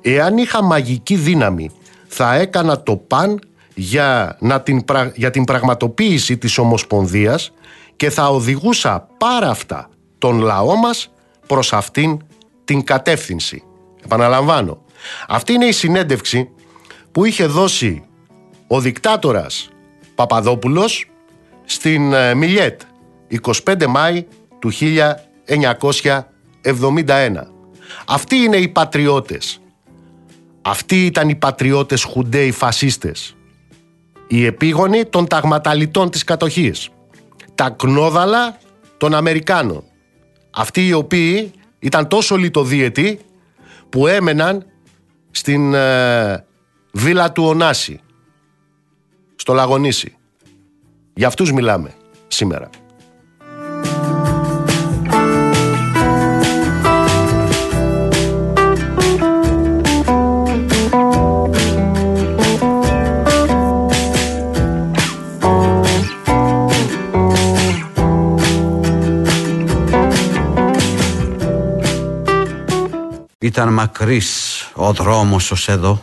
Εάν είχα μαγική δύναμη θα έκανα το παν για, να την, για την πραγματοποίηση της Ομοσπονδίας και θα οδηγούσα πάρα αυτά τον λαό μας προς αυτήν την κατεύθυνση. Επαναλαμβάνω, αυτή είναι η συνέντευξη που είχε δώσει ο δικτάτορας Παπαδόπουλος στην ε, Μιλιέτ 25 Μάη του 1971. Αυτοί είναι οι πατριώτες. Αυτοί ήταν οι πατριώτες χουντέοι φασίστες. Οι επίγονοι των ταγματαλιτών της κατοχής. Τα κνόδαλα των Αμερικάνων. Αυτοί οι οποίοι ήταν τόσο λιτοδίαιτοι που έμεναν στην ε, Βίλα του στο Λαγονίσι. Για αυτούς μιλάμε σήμερα. Ήταν μακρύς ο δρόμος ως εδώ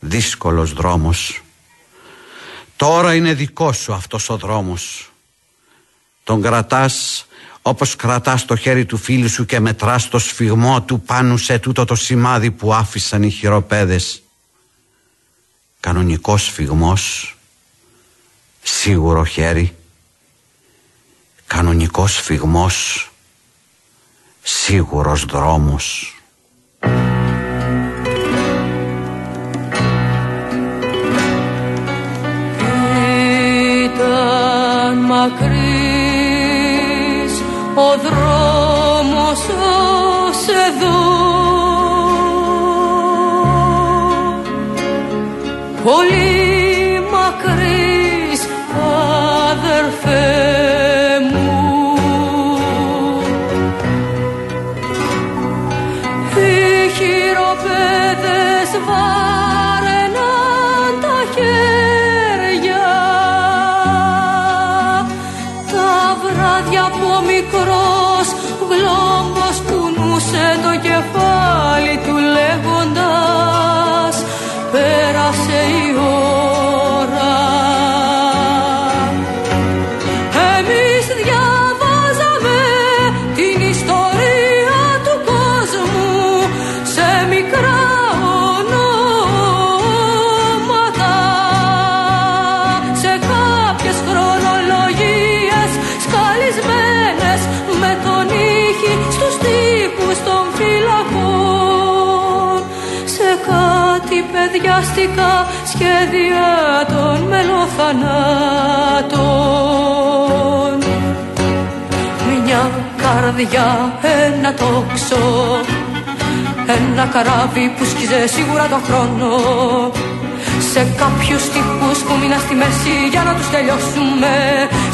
Δύσκολος δρόμος. Τώρα είναι δικός σου αυτός ο δρόμος. Τον κρατάς όπως κρατάς το χέρι του φίλου σου και μετράς το σφιγμό του πάνω σε τούτο το σημάδι που άφησαν οι χειροπέδες. Κανονικός σφιγμός, σίγουρο χέρι, κανονικός σφιγμός, σίγουρος δρόμος. Ήταν μακρύς ο δρόμος ως εδώ. Πολύ παιδιάστικα σχέδια των μελοθανάτων. Μια καρδιά, ένα τόξο ένα καράβι που σκίζε σίγουρα τον χρόνο σε κάποιους στίχους που μείνα στη μέση για να τους τελειώσουμε.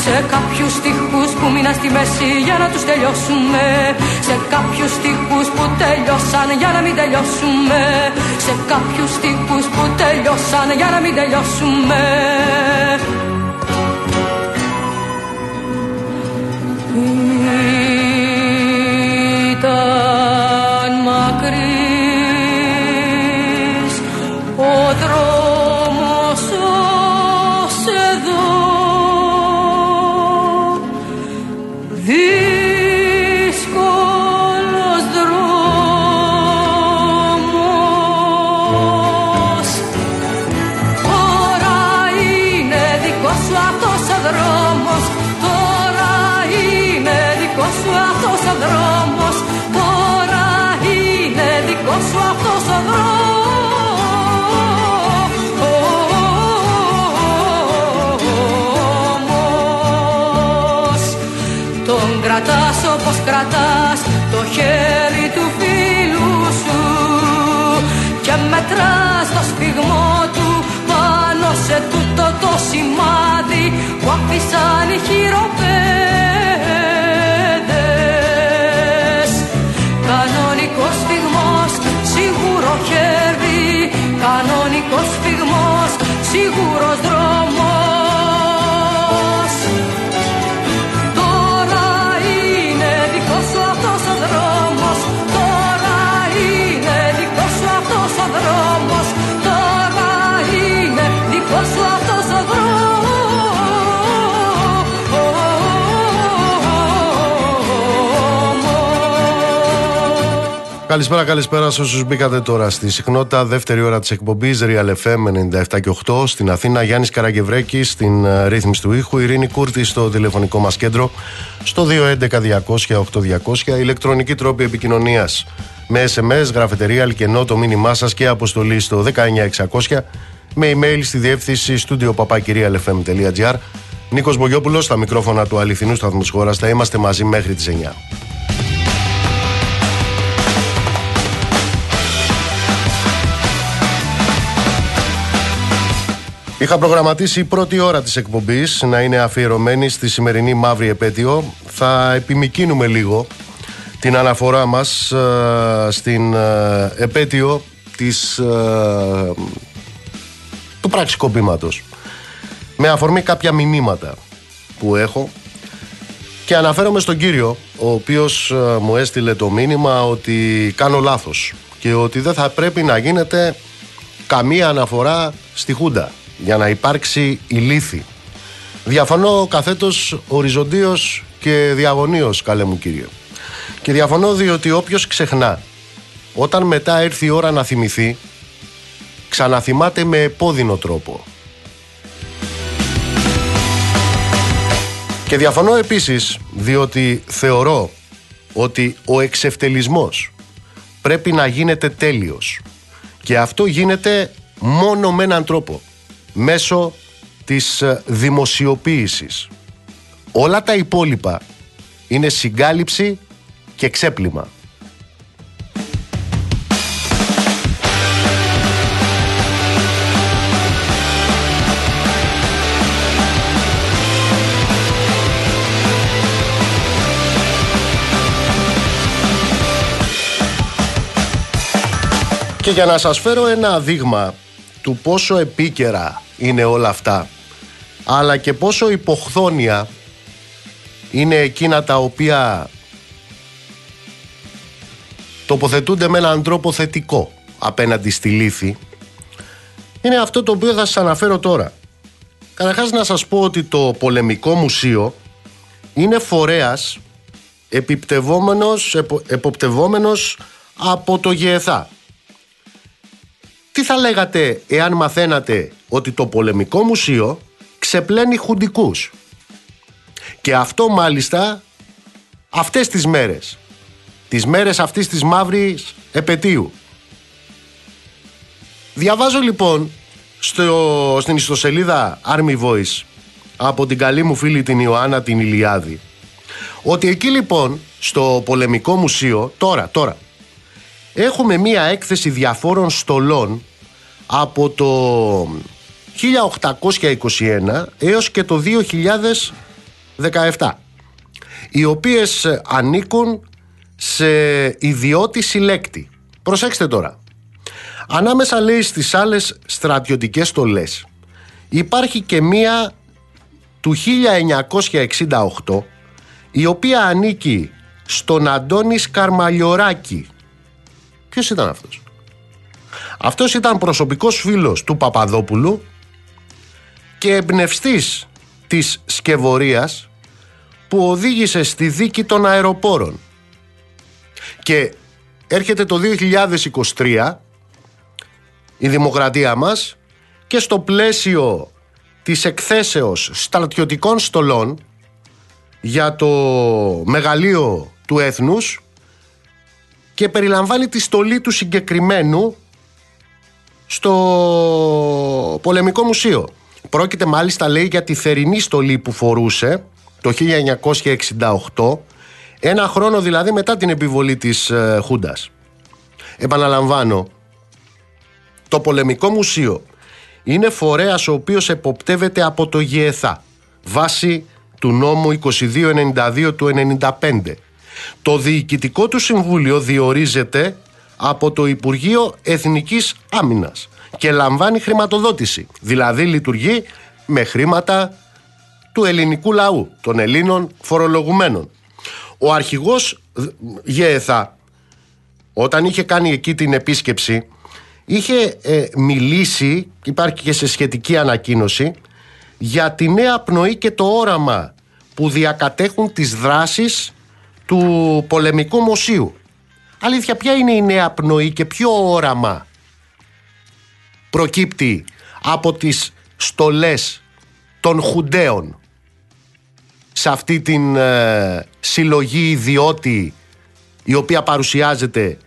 Σε κάποιους στίχους που μείνα στη μέση για να τους τελειώσουμε. Σε κάποιους στίχους που τελειώσαν για να μην τελειώσουμε. Σε κάποιους στίχους που τελειώσαν για να μην τελειώσουμε άφησαν Καλησπέρα, καλησπέρα σε όσους μπήκατε τώρα στη συχνότητα. Δεύτερη ώρα της εκπομπής Real FM 97 και 8 στην Αθήνα. Γιάννης Καραγκευρέκη στην ε, ρύθμιση του ήχου. Ειρήνη Κούρτη στο τηλεφωνικό μας κέντρο. Στο 211-200-8200. Ηλεκτρονική τρόπη επικοινωνίας με SMS, γραφετερία, αλκενό το μήνυμά σας και αποστολή στο 19600. Με email στη διεύθυνση στούντιο παπάκυριαλεφm.gr. Νίκος Μπογιόπουλος στα μικρόφωνα του αληθινού σταθμού της χώρας. Θα είμαστε μαζί μέχρι τις 9. Είχα προγραμματίσει η πρώτη ώρα της εκπομπής να είναι αφιερωμένη στη σημερινή μαύρη επέτειο. Θα επιμικίνουμε λίγο την αναφορά μας ε, στην ε, επέτειο της, ε, του πραξικοπήματος. Με αφορμή κάποια μηνύματα που έχω Και αναφέρομαι στον κύριο, ο οποίος ε, μου έστειλε το μήνυμα ότι κάνω λάθος και ότι δεν θα πρέπει να γίνεται καμία αναφορά στη Χούντα για να υπάρξει ηλίθη. Διαφωνώ καθέτος οριζοντίως και διαγωνίως, καλέ μου κύριε. Και διαφωνώ διότι όποιος ξεχνά, όταν μετά έρθει η ώρα να θυμηθεί, ξαναθυμάται με επώδυνο τρόπο. Και διαφωνώ επίσης διότι θεωρώ ότι ο εξευτελισμός πρέπει να γίνεται τέλειος. Και αυτό γίνεται μόνο με έναν τρόπο. Μέσω της ε, δημοσιοποίησης. Όλα τα υπόλοιπα είναι συγκάλυψη και ξέπλυμα. Και για να σας φέρω ένα δείγμα του πόσο επίκαιρα είναι όλα αυτά αλλά και πόσο υποχθόνια είναι εκείνα τα οποία τοποθετούνται με έναν τρόπο θετικό απέναντι στη λύθη είναι αυτό το οποίο θα σας αναφέρω τώρα. Καταρχάς να σας πω ότι το Πολεμικό Μουσείο είναι φορέας επιπτευόμενος, εποπτευόμενος από το ΓΕΘΑ. Τι θα λέγατε εάν μαθαίνατε ότι το Πολεμικό Μουσείο ξεπλένει χουντικούς; Και αυτό μάλιστα αυτές τις μέρες. Τις μέρες αυτής της μαύρης επαιτίου. Διαβάζω λοιπόν στο, στην ιστοσελίδα Army Voice από την καλή μου φίλη την Ιωάννα την Ηλιάδη ότι εκεί λοιπόν στο Πολεμικό Μουσείο τώρα, τώρα έχουμε μία έκθεση διαφόρων στολών από το 1821 έως και το 2017 οι οποίες ανήκουν σε ιδιώτη συλλέκτη. Προσέξτε τώρα. Ανάμεσα λέει στις άλλες στρατιωτικές στολές υπάρχει και μία του 1968 η οποία ανήκει στον Αντώνης Σκαρμαλιοράκη. Ποιος ήταν αυτός; Αυτός ήταν προσωπικός φίλος του Παπαδόπουλου και εμπνευστής της σκευωρίας που οδήγησε στη δίκη των αεροπόρων. Και έρχεται το 2023 η δημοκρατία μας και στο πλαίσιο της εκθέσεως στρατιωτικών στολών για το μεγαλείο του έθνους και περιλαμβάνει τη στολή του συγκεκριμένου στο Πολεμικό Μουσείο. Πρόκειται μάλιστα λέει για τη θερινή στολή που φορούσε το 1968 ένα χρόνο δηλαδή μετά την επιβολή της ε, Χούντας. Επαναλαμβάνω, το Πολεμικό Μουσείο είναι φορέας ο οποίος εποπτεύεται από το ΓΕΘΑ βάσει του νόμου 2292 του 95. Το διοικητικό του συμβούλιο διορίζεται από το Υπουργείο Εθνικής Άμυνας και λαμβάνει χρηματοδότηση. Δηλαδή λειτουργεί με χρήματα του ελληνικού λαού, των Ελλήνων φορολογουμένων. Ο αρχηγός ΓΕΘΑ, όταν είχε κάνει εκεί την επίσκεψη, είχε ε, μιλήσει, υπάρχει και σε σχετική ανακοίνωση, για τη νέα πνοή και το όραμα που διακατέχουν τις δράσεις του πολεμικού μουσείου. Αλήθεια, ποια είναι η νέα πνοή και ποιο όραμα προκύπτει από τις στολές των Χουντέων σε αυτή την ε, συλλογή ιδιώτη η οποία παρουσιάζεται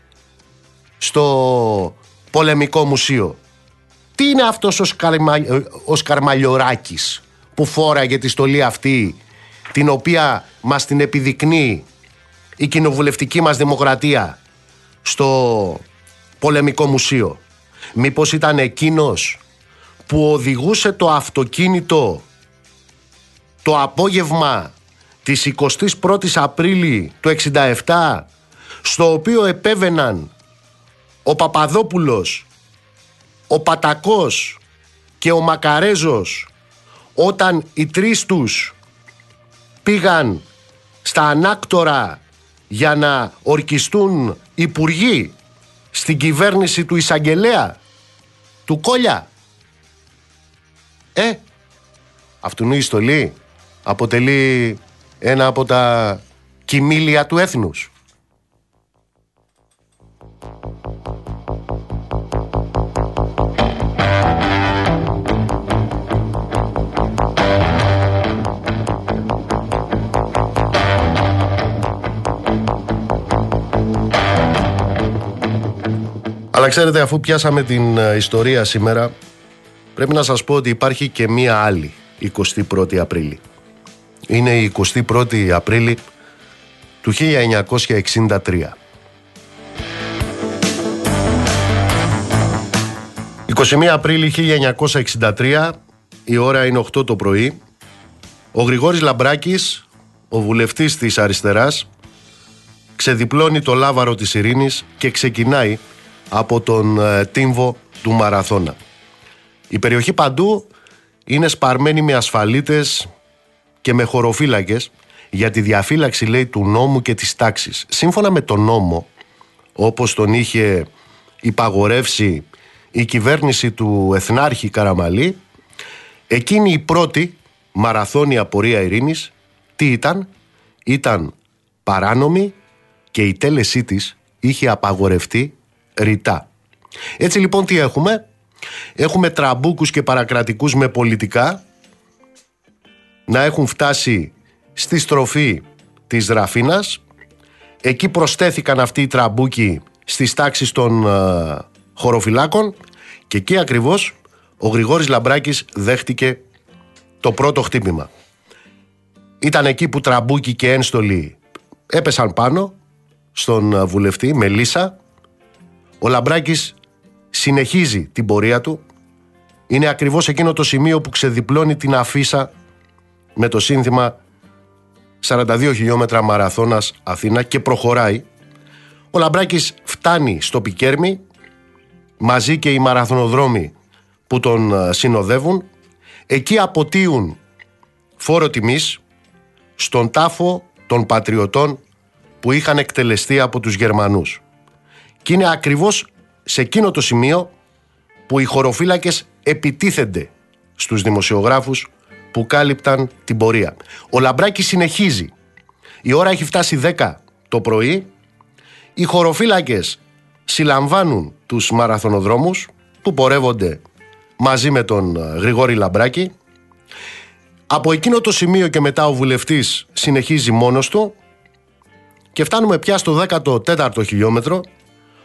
στο Πολεμικό Μουσείο; Τι είναι αυτός ο, Σκαρμα, ο Σκαρμαλιοράκης που φόραγε τη στολή αυτή την οποία μας την επιδεικνύει η κοινοβουλευτική μας δημοκρατία στο Πολεμικό Μουσείο. Μήπως ήταν εκείνος που οδηγούσε το αυτοκίνητο το απόγευμα της 21ης Απρίλη του 67 στο οποίο επέβαιναν ο Παπαδόπουλος, ο Πατακός και ο Μακαρέζος όταν οι τρεις τους πήγαν στα ανάκτορα για να ορκιστούν υπουργοί στην κυβέρνηση του Ισαγγελέα, του Κόλια. Ε, αυτού η στολή αποτελεί ένα από τα κοιμήλια του έθνους. Αλλά ξέρετε αφού πιάσαμε την ε, ιστορία σήμερα πρέπει να σας πω ότι υπάρχει και μία άλλη 21η Απρίλη. Είναι η 21η Απρίλη του 1963. 21 Απρίλη 1963, η ώρα είναι 8 το πρωί, ο Γρηγόρης Λαμπράκης, ο βουλευτής της αριστεράς, ξεδιπλώνει το λάβαρο της ειρήνης και ξεκινάει από τον ε, τύμβο του Μαραθώνα. Η περιοχή παντού είναι σπαρμένη με ασφαλίτες και με χωροφύλακες για τη διαφύλαξη λέει του νόμου και της τάξης. Σύμφωνα με τον νόμο, όπως τον είχε υπαγορεύσει η κυβέρνηση του Εθνάρχη Καραμαλή, εκείνη η πρώτη μαραθώνια πορεία ειρήνης, τι ήταν, ήταν παράνομη και η τέλεσή της είχε απαγορευτεί ρητά. Έτσι λοιπόν τι έχουμε, έχουμε τραμπούκους και παρακρατικούς με πολιτικά να έχουν φτάσει στη στροφή της Ραφίνας. Εκεί προσθέθηκαν αυτοί οι τραμπούκοι στις τάξεις των ε, χωροφυλάκων και εκεί ακριβώς ο Γρηγόρης Λαμπράκης δέχτηκε το πρώτο χτύπημα. Ήταν εκεί που τραμπούκοι και ένστολοι έπεσαν πάνω στον ε, βουλευτή Μελίσσα. Ο Λαμπράκης συνεχίζει την πορεία του. Είναι ακριβώς εκείνο το σημείο που ξεδιπλώνει την αφίσα με το σύνθημα 42 χιλιόμετρα μαραθώνας Αθήνα και προχωράει. Ο Λαμπράκης φτάνει στο Πικέρμι μαζί και οι μαραθωνοδρόμοι που τον ε, συνοδεύουν. Εκεί αποτείουν φόρο τιμής στον τάφο των πατριωτών που είχαν εκτελεστεί από τους Γερμανούς. Και είναι ακριβώς σε εκείνο το σημείο που οι χωροφύλακες επιτίθενται στους δημοσιογράφους που κάλυπταν την πορεία. Ο Λαμπράκης συνεχίζει. Η ώρα έχει φτάσει 10 το πρωί. Οι χωροφύλακες συλλαμβάνουν τους μαραθωνοδρόμους που πορεύονται μαζί με τον ε, Γρηγόρη Λαμπράκη. Από εκείνο το σημείο και μετά ο βουλευτής συνεχίζει μόνος του και φτάνουμε πια στο 14ο χιλιόμετρο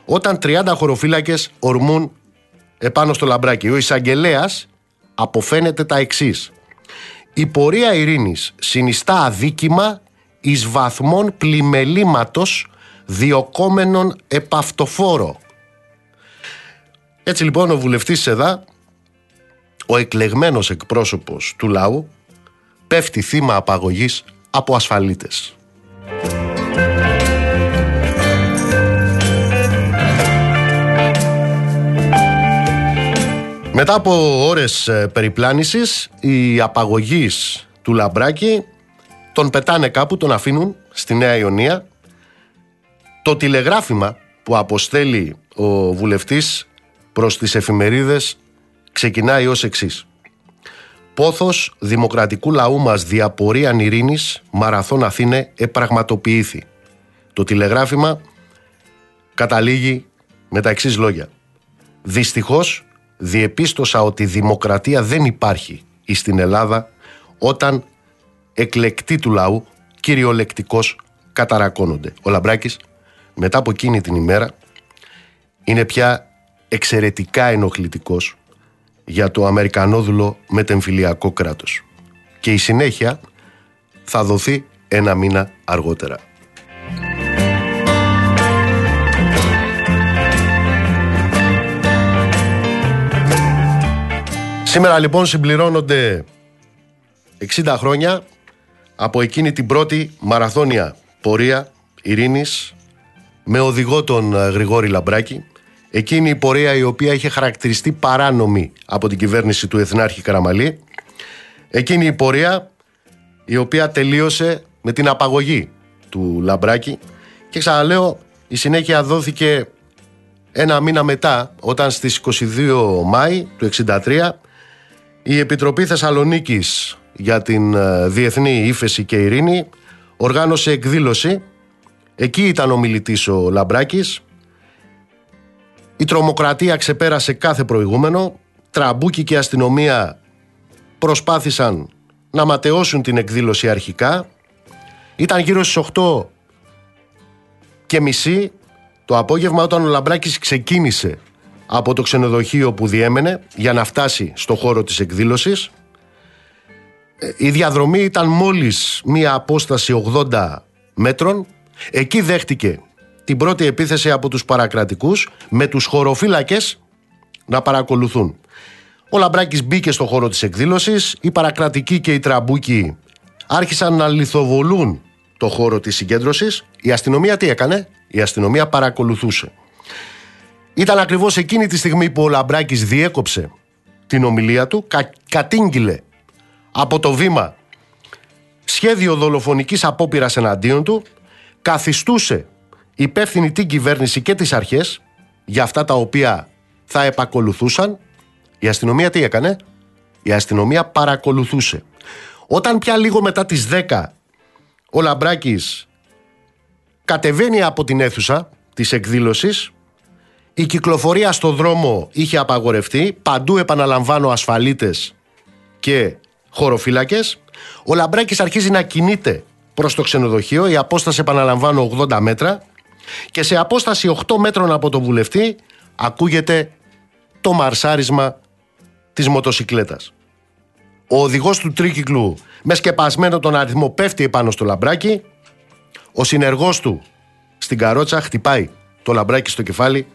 όταν 30 χωροφύλακες ορμούν επάνω στο Λαμπράκη. Ο εισαγγελέας αποφαίνεται τα εξής η πορεία ειρήνης συνιστά αδίκημα εις βαθμών πλημελήματος διοκόμενων επαυτοφόρο. Έτσι λοιπόν ο βουλευτής ΣΕΔΑ, ο εκλεγμένος εκπρόσωπος του λαού, πέφτει θύμα απαγωγής από ασφαλίτες. Μετά από ώρες ε, περιπλάνησης, οι απαγωγείς του Λαμπράκη τον πετάνε κάπου, τον αφήνουν στη Νέα Ιωνία. Το τηλεγράφημα που αποστέλει ο βουλευτής προς τις εφημερίδες ξεκινάει ως εξής. Πόθος δημοκρατικού λαού μας διαπορία ειρήνης Μαραθών Αθήνε επραγματοποιήθη. Το τηλεγράφημα καταλήγει με τα εξής λόγια. Δυστυχώς διεπίστωσα ότι η δημοκρατία δεν υπάρχει στην Ελλάδα όταν εκλεκτοί του λαού κυριολεκτικώς καταρακώνονται. Ο Λαμπράκης μετά από εκείνη την ημέρα είναι πια εξαιρετικά ενοχλητικός για το Αμερικανόδουλο μετεμφυλιακό κράτος. Και η συνέχεια θα δοθεί ένα μήνα αργότερα. Σήμερα λοιπόν συμπληρώνονται 60 χρόνια από εκείνη την πρώτη μαραθώνια πορεία ειρήνης με οδηγό τον ε, Γρηγόρη Λαμπράκη. Εκείνη η πορεία η οποία είχε χαρακτηριστεί παράνομη από την κυβέρνηση του Εθνάρχη Καραμαλή. Εκείνη η πορεία η οποία τελείωσε με την απαγωγή του Λαμπράκη και ξαναλέω η συνέχεια δόθηκε ένα μήνα μετά όταν στις 22 Μάη του 1963 η Επιτροπή Θεσσαλονίκης για την ε, Διεθνή Ήφεση και Ειρήνη οργάνωσε εκδήλωση. Εκεί ήταν ο μιλητής ο Λαμπράκης. Η τρομοκρατία ξεπέρασε κάθε προηγούμενο. Τραμπούκι και αστυνομία προσπάθησαν να ματαιώσουν την εκδήλωση αρχικά. Ήταν γύρω στις 8 και μισή το απόγευμα όταν ο Λαμπράκης ξεκίνησε από το ξενοδοχείο που διέμενε για να φτάσει στο χώρο της εκδήλωσης. Ε, η διαδρομή ήταν μόλις μία απόσταση 80 μέτρων. Εκεί δέχτηκε την πρώτη επίθεση από τους παρακρατικούς με τους χωροφύλακες να παρακολουθούν. Ο Λαμπράκης μπήκε στο χώρο της εκδήλωσης, οι παρακρατικοί και οι τραμπούκοι άρχισαν να λιθοβολούν το χώρο της συγκέντρωσης. Η αστυνομία τι έκανε, η αστυνομία παρακολουθούσε. Ήταν ακριβώς εκείνη τη στιγμή που ο Λαμπράκης διέκοψε την ομιλία του, κα, κατήγγειλε από το βήμα σχέδιο δολοφονικής απόπειρας εναντίον του, καθιστούσε υπεύθυνη την κυβέρνηση και τις αρχές για αυτά τα οποία θα επακολουθούσαν. Η αστυνομία τι έκανε, η αστυνομία παρακολουθούσε. Όταν πια λίγο μετά τις 10 ο Λαμπράκης κατεβαίνει από την αίθουσα της εκδήλωσης η κυκλοφορία στο δρόμο είχε απαγορευτεί παντού επαναλαμβάνω ασφαλίτες και χωροφύλακες ο Λαμπράκης αρχίζει να κινείται προς το ξενοδοχείο η απόσταση επαναλαμβάνω 80 μέτρα και σε απόσταση 8 μέτρων από τον βουλευτή ακούγεται το μαρσάρισμα της μοτοσικλέτας. Ο οδηγός του τρίκυκλου με σκεπασμένο τον αριθμό πέφτει επάνω στο λαμπράκι. Ο συνεργός του στην καρότσα χτυπάει το λαμπράκι στο κεφάλι.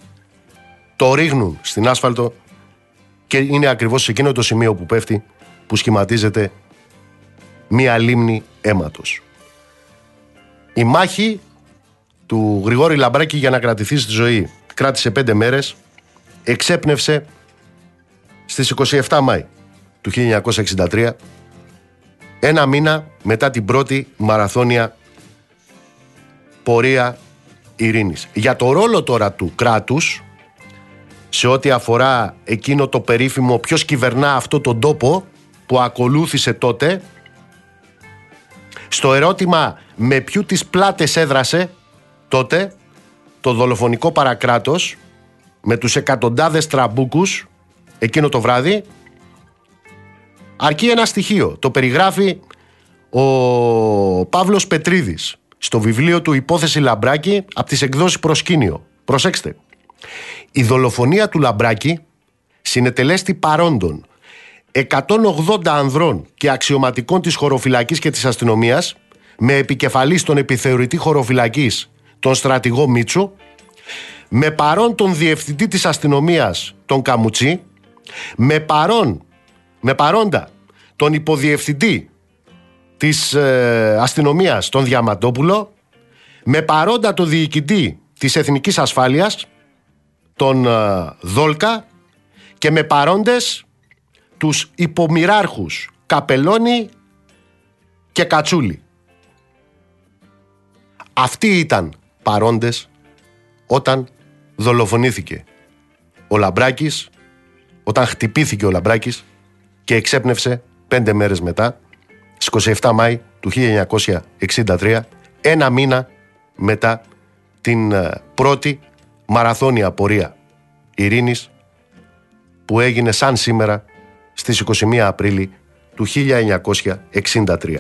Το ρίχνουν στην άσφαλτο και είναι ακριβώς σε εκείνο το σημείο που πέφτει που σχηματίζεται μία λίμνη αίματος. Η μάχη του Γρηγόρη Λαμπράκη για να κρατηθεί στη ζωή κράτησε πέντε μέρες, εξέπνευσε στις 27 Μάη του 1963 ένα μήνα μετά την πρώτη μαραθώνια πορεία ειρήνης. Για το ρόλο τώρα του κράτους σε ό,τι αφορά εκείνο το περίφημο ποιος κυβερνά αυτό τον τόπο που ακολούθησε τότε στο ερώτημα με ποιου τις πλάτες έδρασε τότε το δολοφονικό παρακράτος με τους εκατοντάδες τραμπούκους εκείνο το βράδυ αρκεί ένα στοιχείο. Το περιγράφει ο Παύλος Πετρίδης στο βιβλίο του «Υπόθεση Λαμπράκη» από τις εκδόσεις Προσκήνιο. Προσέξτε. Η δολοφονία του Λαμπράκη συνετελέστη παρόντων. 180 ανδρών και αξιωματικών της χωροφυλακής και της αστυνομίας με επικεφαλής τον επιθεωρητή χωροφυλακής τον στρατηγό Μίτσο με παρόν τον διευθυντή της αστυνομίας τον Καμουτσί με παρόν με παρόντα τον υποδιευθυντή της ε, αστυνομίας τον Διαμαντόπουλο με παρόντα τον διοικητή της Εθνικής Ασφάλειας τον ε, Δόλκα και με παρόντες τους υπομοιράρχους Καπελώνη και Κατσούλη. Αυτοί ήταν παρόντες όταν δολοφονήθηκε ο Λαμπράκης, όταν χτυπήθηκε ο Λαμπράκης και εξέπνευσε πέντε μέρες μετά, στις 27 Μάη του 1963, ένα μήνα μετά την ε, πρώτη μαραθώνια πορεία ειρήνης που έγινε σαν σήμερα στις 21 Απρίλη του 1963.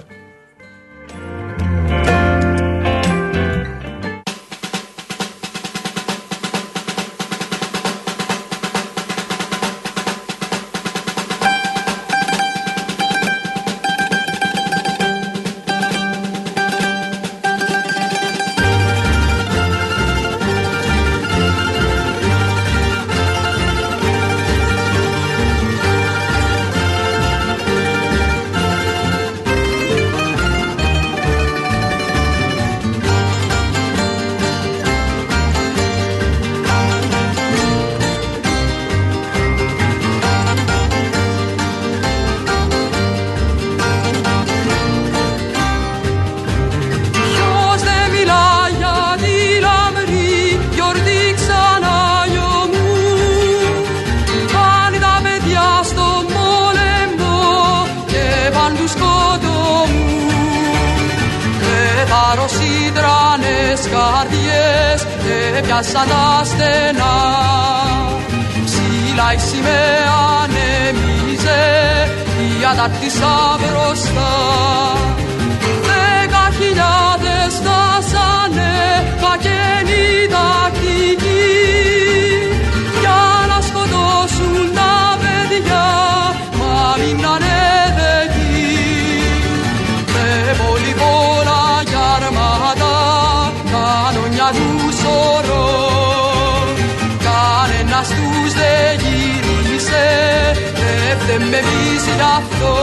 Δεν με εμείς γι' αυτό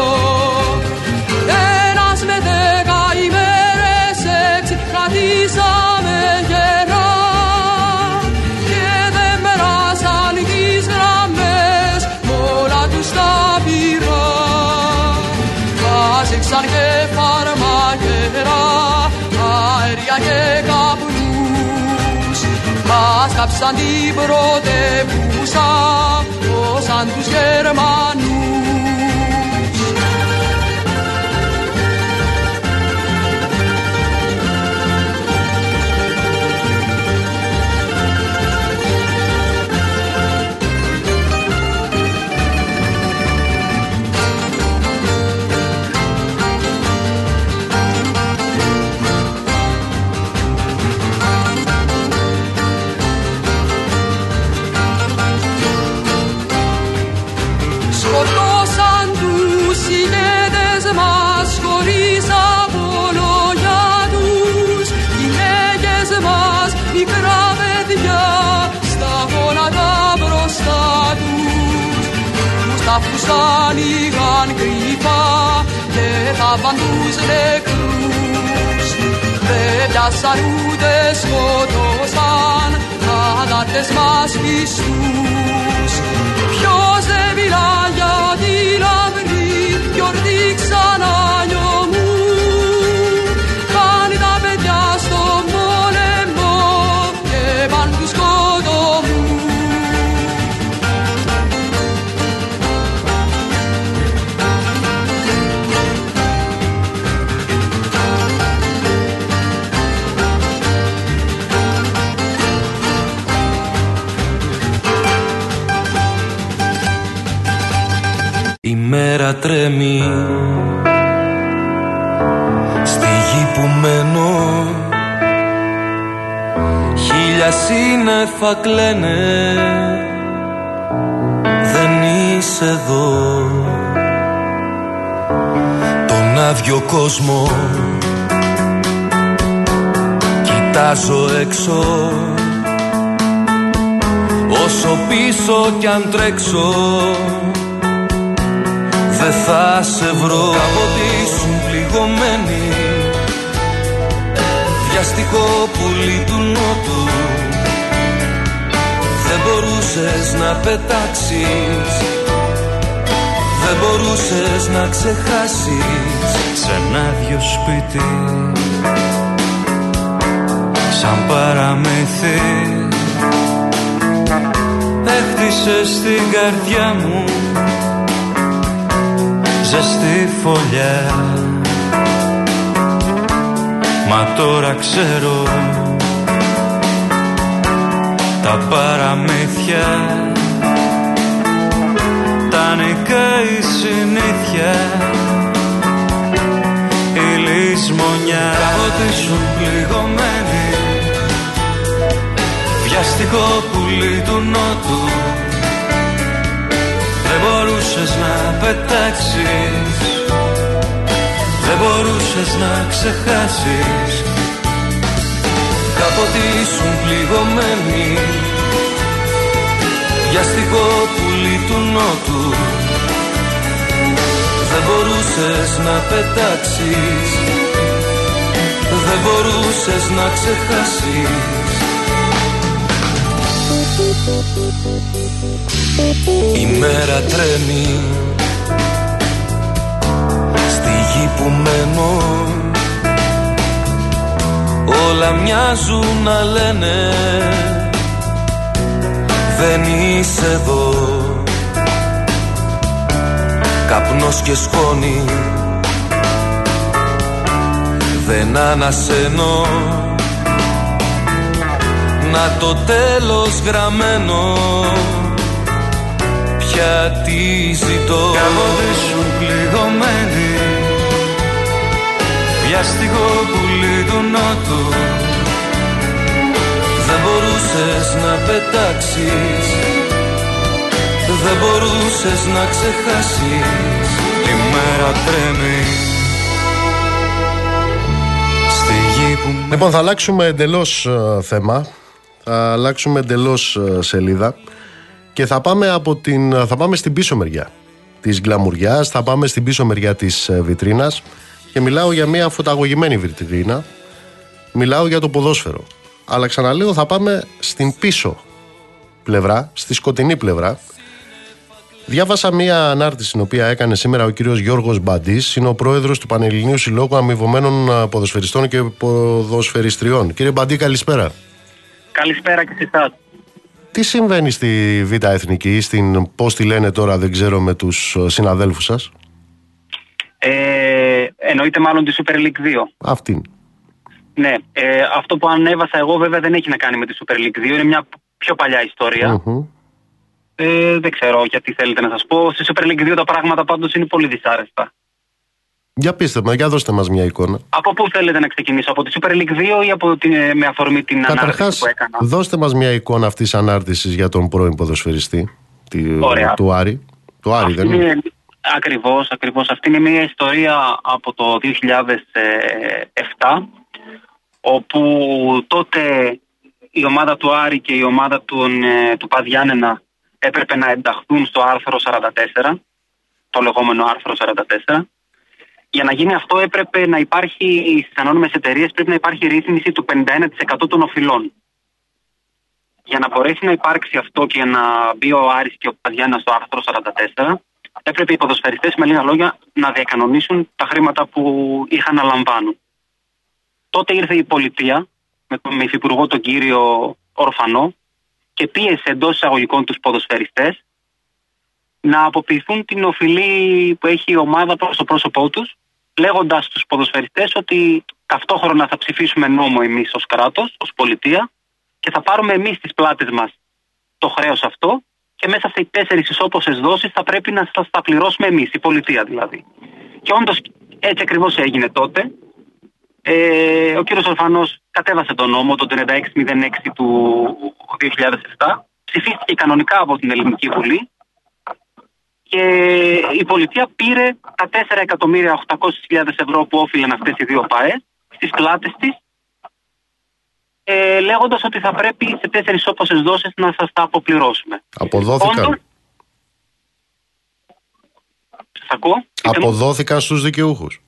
ένας με δέκα ημέρες έξι κρατήσαμε γερά και δεν περάσαν τις γραμμές μ' όλα τους τα πειρά Βάζεξαν και φαρμακερά αέρια και καπνούς μας κάψαν την πρωτεύουσα σαν τους Γερμανούς Τους τάφους ανοίγαν κρυφά και θάβαν τους νεκρούς Δεν πιάσαν ούτε σκοτώσαν αγάτες μας πιστούς Ποιος δεν μιλά για τη λαμπρή γιορτή ξανά μέρα τρέμει. Στη γη που μένω Χίλια σύννεφα κλαίνε. Δεν είσαι εδώ. Τον άδειο κόσμο Κοιτάζω έξω. Όσο πίσω κι αν τρέξω δεν θα σε βρω. Από ήσουν πληγωμένη. Βιαστικό πουλί του νότου. Δεν μπορούσες να πετάξεις. Δεν μπορούσες να ξεχάσεις. Σ' ένα άδειο σπίτι. Σαν παραμύθι. Έχτισες την καρδιά μου ζεστή φωλιά. Μα τώρα ξέρω Τα παραμύθια. Τα νικάει η συνήθεια Η λησμονιά. Κάποτε ήσουν πληγωμένη Βιαστικό πουλί του νότου Δεν μπορούσες να πετάξεις. Δεν μπορούσες να ξεχάσεις. Κάποτε ήσουν πληγωμένη Βιαστικό πουλί του νότου. Δεν μπορούσες να πετάξεις. Δεν μπορούσες να ξεχάσεις Η μέρα τρέμει. Στη γη που μένω Όλα μοιάζουν να λένε Δεν είσαι εδώ Καπνός και σκόνη Δεν ανασένω. Να το τέλος γραμμένο Πια τι ζητώ Κάποτε σου πληγωμένη Βιαστικό πουλί του νότου Δεν μπορούσες να πετάξεις Δεν μπορούσες να ξεχάσεις Τη μέρα τρέμει Στη γη που με Λοιπόν, θα αλλάξουμε εντελώς θέμα. Θα αλλάξουμε εντελώς σελίδα. Και θα πάμε, από την, θα πάμε στην πίσω μεριά της γκλαμουριάς, θα πάμε στην πίσω μεριά της ε, βιτρίνας και μιλάω για μια φωταγωγημένη βιτρίνα. Μιλάω για το ποδόσφαιρο. Αλλά ξαναλέω θα πάμε στην πίσω πλευρά, στη σκοτεινή πλευρά. Διάβασα μία ανάρτηση την οποία έκανε σήμερα ο κύριος Γιώργος Μπαντής, είναι ο πρόεδρος του Πανελληνίου Συλλόγου Αμοιβωμένων ε, Ποδοσφαιριστών και Ποδοσφαιριστριών. Κύριε Μπαντή, καλησπέρα. Καλησπέρα και σε εσάς. Τι συμβαίνει στη Β' Εθνική, στην πώς τη λένε τώρα δεν ξέρω με τους ε, συναδέλφους σας; Ε, εννοείται μάλλον τη Super League 2. Αυτή. Ναι, ε, αυτό που ανέβασα εγώ βέβαια δεν έχει να κάνει με τη Super League 2, είναι μια πιο παλιά ιστορία. Μμμ. Ε, δεν ξέρω γιατί θέλετε να σας πω. Στη Super League 2 τα πράγματα πάντως είναι πολύ δυσάρεστα. Για πείστε με, για δώστε μας μια εικόνα. Από πού θέλετε να ξεκινήσω, από τη Super League 2 ή από την, ε, με αφορμή την ανάρτηση Καταρχάς, που έκανα; δώστε μας μια εικόνα αυτής της ανάρτησης για τον πρώην ποδοσφαιριστή τη- Ωραία. του Άρη. Του Άρη δεν είναι; Ακριβώς, ακριβώς. Αυτή είναι μια ιστορία από το 2007 όπου τότε η ομάδα του Άρη και η ομάδα του, ε, του Παδιάννενα έπρεπε να ενταχθούν στο άρθρο 44, το λεγόμενο άρθρο 44. Για να γίνει αυτό έπρεπε να υπάρχει, στις ανώνυμες εταιρείες πρέπει να υπάρχει ρύθμιση του 51% των οφειλών. Για να μπορέσει να υπάρξει αυτό και να μπει ο Άρης και ο Παδιάννα στο άρθρο 44, έπρεπε οι ποδοσφαιριστές με λίγα λόγια να διακανονίσουν τα χρήματα που είχαν να λαμβάνουν. Τότε ήρθε η πολιτεία με τον με υφυπουργό τον κύριο Ορφανό και πίεσε εντός εισαγωγικών τους ποδοσφαιριστές να αποποιηθούν την οφειλή που έχει η ομάδα προς το πρόσωπό τους λέγοντας στους ποδοσφαιριστές ότι ταυτόχρονα θα ψηφίσουμε νόμο εμείς ως κράτος, ως πολιτεία και θα πάρουμε εμείς τις πλάτες μας το χρέος αυτό και μέσα σε τέσσερις ισόποσες δόσεις θα πρέπει να σας τα πληρώσουμε εμείς, η πολιτεία δηλαδή. Και όντως έτσι ακριβώς έγινε τότε. Ε, ο κύριος Ορφανός κατέβασε τον νόμο το 3606 του 2007. Ψηφίστηκε κανονικά από την Ελληνική Βουλή και η πολιτεία πήρε τα 4.800.000 ευρώ που όφυλαν αυτές οι δύο ΠΑΕ στις πλάτες της ε, λέγοντας ότι θα πρέπει σε τέσσερις όποσες δόσεις να σας τα αποπληρώσουμε. Αποδόθηκαν. Όντως- Σας ακούω; Πείτε μου. Αποδόθηκαν στους δικαιούχους.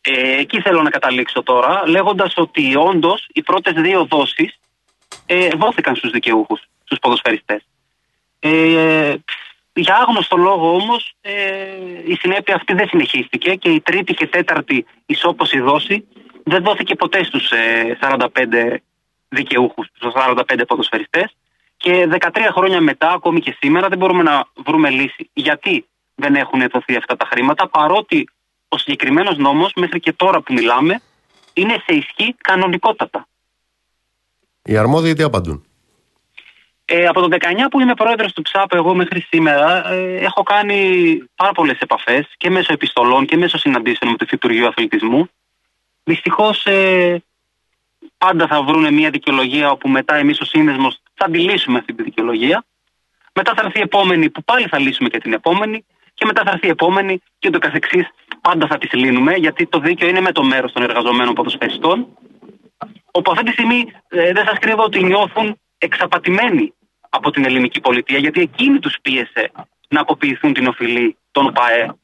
Ε, εκεί θέλω να καταλήξω τώρα, λέγοντας ότι όντως οι πρώτες δύο δόσεις ε, δόθηκαν στους δικαιούχους, στους ποδοσφαιριστές. Ε, για άγνωστο λόγο όμως ε, η συνέπεια αυτή δεν συνεχίστηκε και η τρίτη και τέταρτη ισόποση δόση δεν δόθηκε ποτέ στους ε, 45 δικαιούχους, στους 45 ποδοσφαιριστές και 13 χρόνια μετά, ακόμη και σήμερα, δεν μπορούμε να βρούμε λύση. Γιατί δεν έχουν δοθεί αυτά τα χρήματα, παρότι ο συγκεκριμένος νόμος μέχρι και τώρα που μιλάμε είναι σε ισχύ κανονικότατα. Οι αρμόδιοι τι απαντούν; Ε, από το 19 που είμαι πρόεδρος του ΨΑΠ εγώ μέχρι σήμερα ε, έχω κάνει πάρα πολλές επαφές και μέσω επιστολών και μέσω συναντήσεων με το Υφυπουργείο Αθλητισμού. Δυστυχώς ε, πάντα θα βρουν μια δικαιολογία όπου μετά εμείς ο σύνδεσμος θα τη λύσουμε αυτή τη δικαιολογία. Μετά θα έρθει η επόμενη που πάλι θα λύσουμε και την επόμενη και μετά θα έρθει η επόμενη και το καθεξής πάντα θα τις λύνουμε γιατί το δίκαιο είναι με το μέρος των εργαζομένων ποδοσφαιριστών όπου αυτή τη στιγμή ε, δεν σας κρύβω ότι νιώθουν εξαπατημένοι από την ελληνική πολιτεία γιατί εκείνη τους πίεσε να αποποιηθούν την οφειλή των ΠΑΕ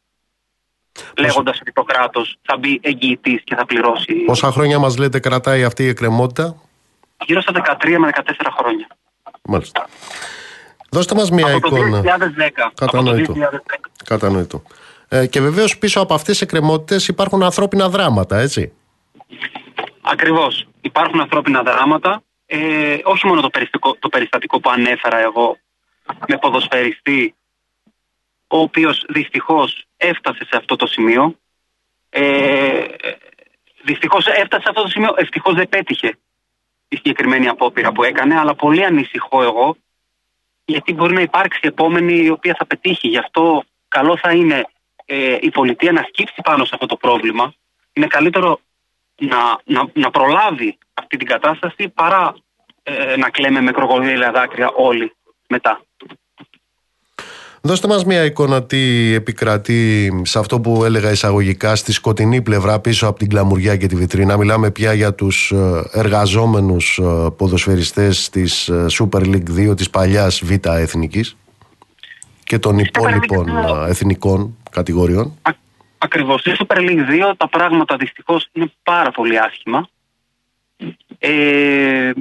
λέγοντας ότι το κράτος θα μπει εγγυητής και θα πληρώσει Πόσα χρόνια μας λέτε κρατάει αυτή η εκκρεμότητα; γύρω στα 13 με 14 χρόνια. Μάλιστα. Δώστε μας μια από το εικόνα. 2010. Από το Κατανοητό. 2010. Κατανοητό. Ε, και βεβαίως πίσω από αυτές τις εκκρεμότητες υπάρχουν ανθρώπινα δράματα, έτσι; Ακριβώς. Υπάρχουν ανθρώπινα δράματα. Ε, όχι μόνο το περιστατικό, το περιστατικό που ανέφερα εγώ με ποδοσφαιριστή ο οποίος δυστυχώς έφτασε σε αυτό το σημείο. Ε, δυστυχώς έφτασε σε αυτό το σημείο, ευτυχώς δεν πέτυχε η συγκεκριμένη απόπειρα που έκανε, αλλά πολύ ανησυχώ εγώ, γιατί μπορεί να υπάρξει επόμενη η οποία θα πετύχει. Γι' αυτό καλό θα είναι ε, η πολιτεία να σκύψει πάνω σε αυτό το πρόβλημα. Είναι καλύτερο να, να, να προλάβει αυτή την κατάσταση παρά ε, να κλαίμε με κροκοδίλια δάκρυα όλοι μετά. Δώστε μας μια εικόνα τι επικρατεί σε αυτό που έλεγα εισαγωγικά στη σκοτεινή πλευρά πίσω από την κλαμουριά και τη βιτρίνα. Μιλάμε πια για τους ε, εργαζόμενους ε, ποδοσφαιριστές της ε, Super League 2 της παλιάς Β' Εθνικής και των υπόλοιπων εθνικών κατηγοριών. Α, ακριβώς. Στη Super League 2 τα πράγματα δυστυχώς είναι πάρα πολύ άσχημα. Ε,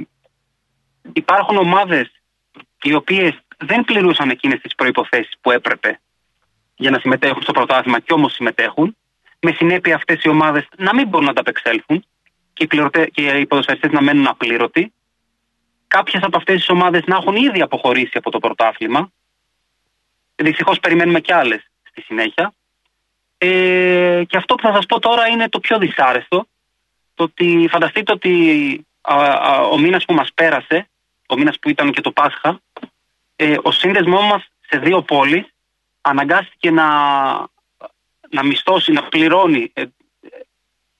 υπάρχουν ομάδες οι οποίες δεν πληρούσαν εκείνες τις προϋποθέσεις που έπρεπε για να συμμετέχουν στο πρωτάθλημα και όμως συμμετέχουν, με συνέπεια αυτές οι ομάδες να μην μπορούν να τα απεξέλθουν και οι, πληρωτε... και οι ποδοσφαιριστές να μένουν απλήρωτοι. Κάποιες από αυτές τις ομάδες να έχουν ήδη αποχωρήσει από το πρωτάθλημα. Δυστυχώς περιμένουμε κι άλλες στη συνέχεια. Ε, και αυτό που θα σας πω τώρα είναι το πιο δυσάρεστο. Το ότι φανταστείτε ότι ο μήνας που μας πέρασε, ο μήνας που ήταν και το Πάσχα, ε, ο σύνδεσμός μας σε δύο πόλεις αναγκάστηκε να, να μισθώσει, να πληρώνει, ε,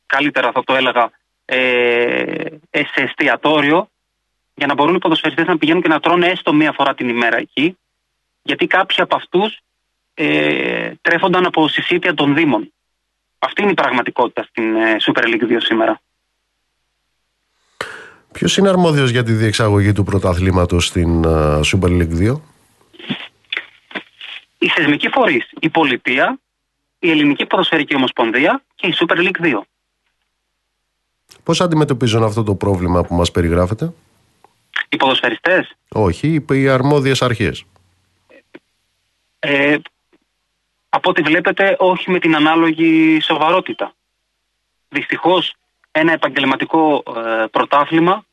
καλύτερα θα το έλεγα, ε, σε εστιατόριο για να μπορούν οι ποδοσφαιριστές να πηγαίνουν και να τρώνε έστω μία φορά την ημέρα εκεί γιατί κάποιοι από αυτούς ε, τρέφονταν από συσίτια των Δήμων. Αυτή είναι η πραγματικότητα στην ε, Super League 2 σήμερα. Ποιος είναι αρμόδιος για τη διεξαγωγή του πρωταθλήματος στην uh, Super League 2? Η θεσμική φορή, η πολιτεία, η Ελληνική Ποδοσφαιρική Ομοσπονδία και η Super League 2. Πώς αντιμετωπίζουν αυτό το πρόβλημα που μας περιγράφετε; Οι ποδοσφαιριστές; Όχι, οι αρμόδιες αρχές. Ε, από ό,τι βλέπετε όχι με την ανάλογη σοβαρότητα. Δυστυχώς ένα επαγγελματικό ε, πρωτάθλημα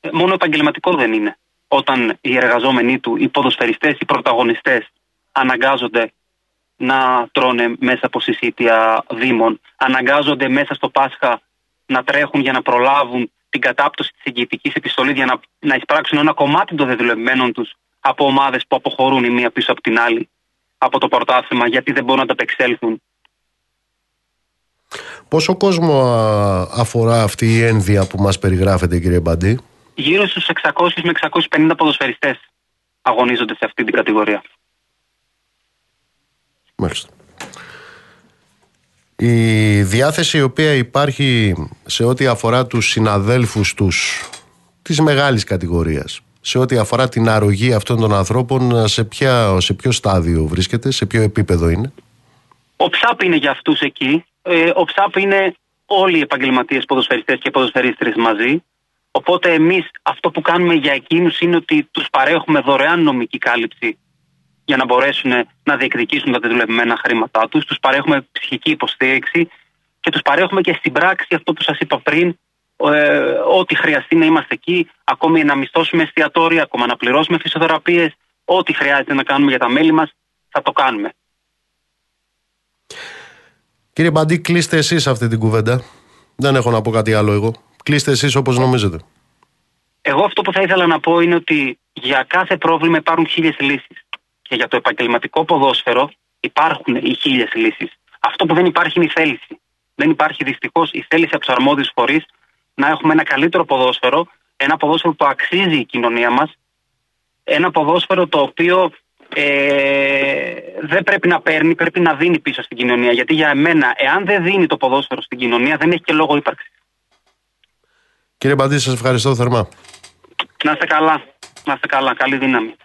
ε, μόνο επαγγελματικό δεν είναι. Όταν οι εργαζόμενοι του, οι ποδοσφαιριστές, οι πρωταγωνιστές αναγκάζονται να τρώνε μέσα από συσίτια δήμων, αναγκάζονται μέσα στο Πάσχα να τρέχουν για να προλάβουν την κατάπτωση της εγγυητικής επιστολής για να, να εισπράξουν ένα κομμάτι των δεδουλευμένων τους από ομάδες που αποχωρούν η μία πίσω από την άλλη από το πρωτάθλημα γιατί δεν μπορούν να τα απεξέλθουν Πόσο κόσμο αφορά αυτή η ένδυα που μας περιγράφεται κύριε Μπαντή; Γύρω στους 600 με 650 ποδοσφαιριστές αγωνίζονται σε αυτή την κατηγορία. Μάλιστα. Η διάθεση η οποία υπάρχει σε ό,τι αφορά τους συναδέλφους τους της μεγάλης κατηγορίας σε ό,τι αφορά την αρρωγή αυτών των ανθρώπων σε, ποια, σε ποιο στάδιο βρίσκεται, σε ποιο επίπεδο είναι; Ο ΨΑΠ είναι για αυτούς εκεί ε, ο ΨΑΠ είναι όλοι οι επαγγελματίες ποδοσφαιριστές και ποδοσφαιρίστρες μαζί. Οπότε εμείς αυτό που κάνουμε για εκείνους είναι ότι τους παρέχουμε δωρεάν νομική κάλυψη για να μπορέσουν να διεκδικήσουν τα δεδουλευμένα χρήματά τους. Τους παρέχουμε ψυχική υποστήριξη και τους παρέχουμε και στην πράξη αυτό που σας είπα πριν, ε, ό,τι χρειαστεί να είμαστε εκεί, ακόμη να μισθώσουμε εστιατόρια, ακόμα να πληρώσουμε φυσιοθεραπείες, ό,τι χρειάζεται να κάνουμε για τα μέλη μας, θα το κάνουμε. Κύριε Μπαντή, κλείστε εσείς αυτή την κουβέντα. Δεν έχω να πω κάτι άλλο εγώ. Κλείστε εσείς όπως νομίζετε. Εγώ αυτό που θα ήθελα να πω είναι ότι για κάθε πρόβλημα υπάρχουν χίλιες λύσεις. Και για το επαγγελματικό ποδόσφαιρο υπάρχουν οι χίλιες λύσεις. Αυτό που δεν υπάρχει είναι η θέληση. Δεν υπάρχει δυστυχώς η θέληση από τους αρμόδιους φορείς να έχουμε ένα καλύτερο ποδόσφαιρο, ένα ποδόσφαιρο που αξίζει η κοινωνία μας, ένα ποδόσφαιρο το οποίο ε, δεν πρέπει να παίρνει, πρέπει να δίνει πίσω στην κοινωνία. Γιατί για εμένα, εάν δεν δίνει το ποδόσφαιρο στην κοινωνία, δεν έχει και λόγο ύπαρξης. Κύριε Μπαντή, σας ευχαριστώ θερμά. Να είστε καλά. Να είστε καλά. Καλή δύναμη.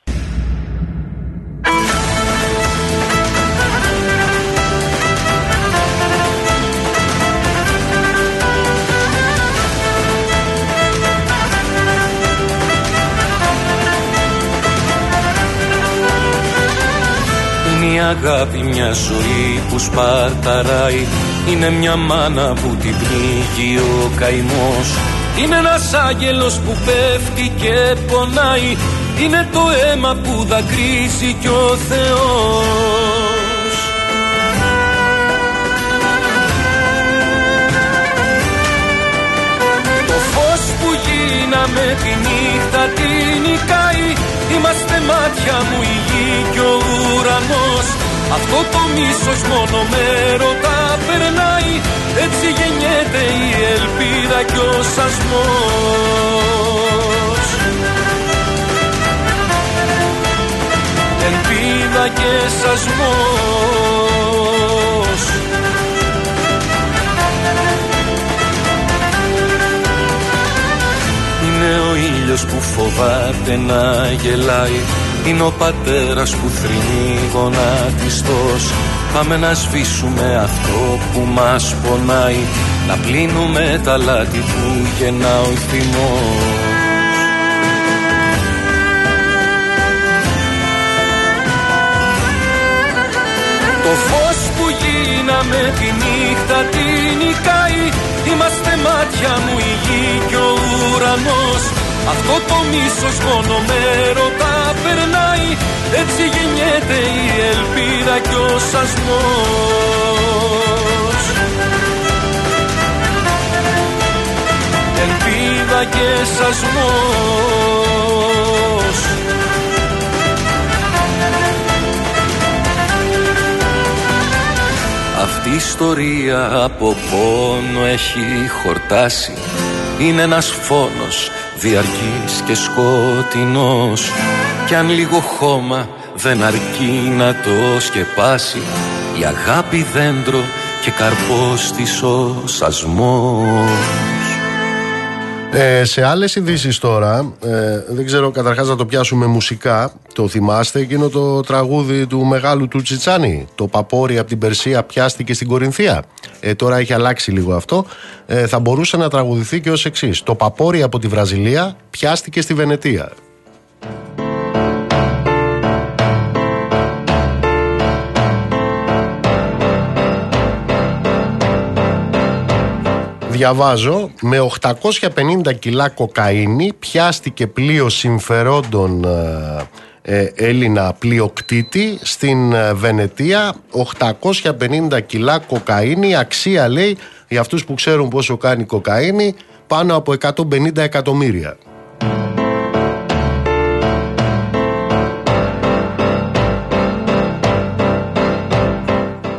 Αγάπη μια ζωή που σπαρταράει. Είναι μια μάνα που την πνίγει ο καημός. Είναι ένας άγγελος που πέφτει και πονάει. Είναι το αίμα που δακρύζει κι ο Θεός. Το φως που γίνει γίναμε τη νύχτα τη νικάει Είμαστε μάτια μου η γη και ο ουρανός. Αυτό το μίσος μόνο με ρωτά περνάει. Έτσι γεννιέται η ελπίδα και ο σασμός. Ελπίδα και σασμός Είναι ο ήλιος που φοβάται να γελάει. Είναι ο πατέρας που θρυνεί γονατιστός. Πάμε να σβήσουμε αυτό που μας πονάει. Να πλύνουμε τα λάθη που γεννά ο θυμός. Το φως που γίναμε τη νύχτα τη νικάει. Είμαστε μάτια μου η γη και ο ουρανός. Αυτό το μίσος μόνο με ρωτά περνάει. Έτσι γεννιέται η ελπίδα και ο σασμός. Ελπίδα και σασμός. Αυτή η ιστορία από πόνο έχει χορτάσει. Είναι ένας φόνος διαρκής και σκοτεινός. Κι αν λίγο χώμα δεν αρκεί να το σκεπάσει Η αγάπη δέντρο και καρπός της ο σασμός Ε, σε άλλες ειδήσεις τώρα, ε, δεν ξέρω καταρχάς να το πιάσουμε μουσικά. Το θυμάστε εκείνο το τραγούδι του μεγάλου του Τσιτσάνη; Το παπόρι από την Περσία πιάστηκε στην Κορινθία. Ε, τώρα έχει αλλάξει λίγο αυτό. Ε, θα μπορούσε να τραγουδηθεί και ως εξής. Το παπόρι από τη Βραζιλία πιάστηκε στη Βενετία. Διαβάζω, με 850 κιλά κοκαίνη πιάστηκε πλοίο συμφερόντων ε, ε, Έλληνα πλειοκτήτη στην ε, Βενετία. 850 κιλά κοκαίνη αξία λέει για αυτούς που ξέρουν πόσο κάνει κοκαίνη πάνω από 150 εκατομμύρια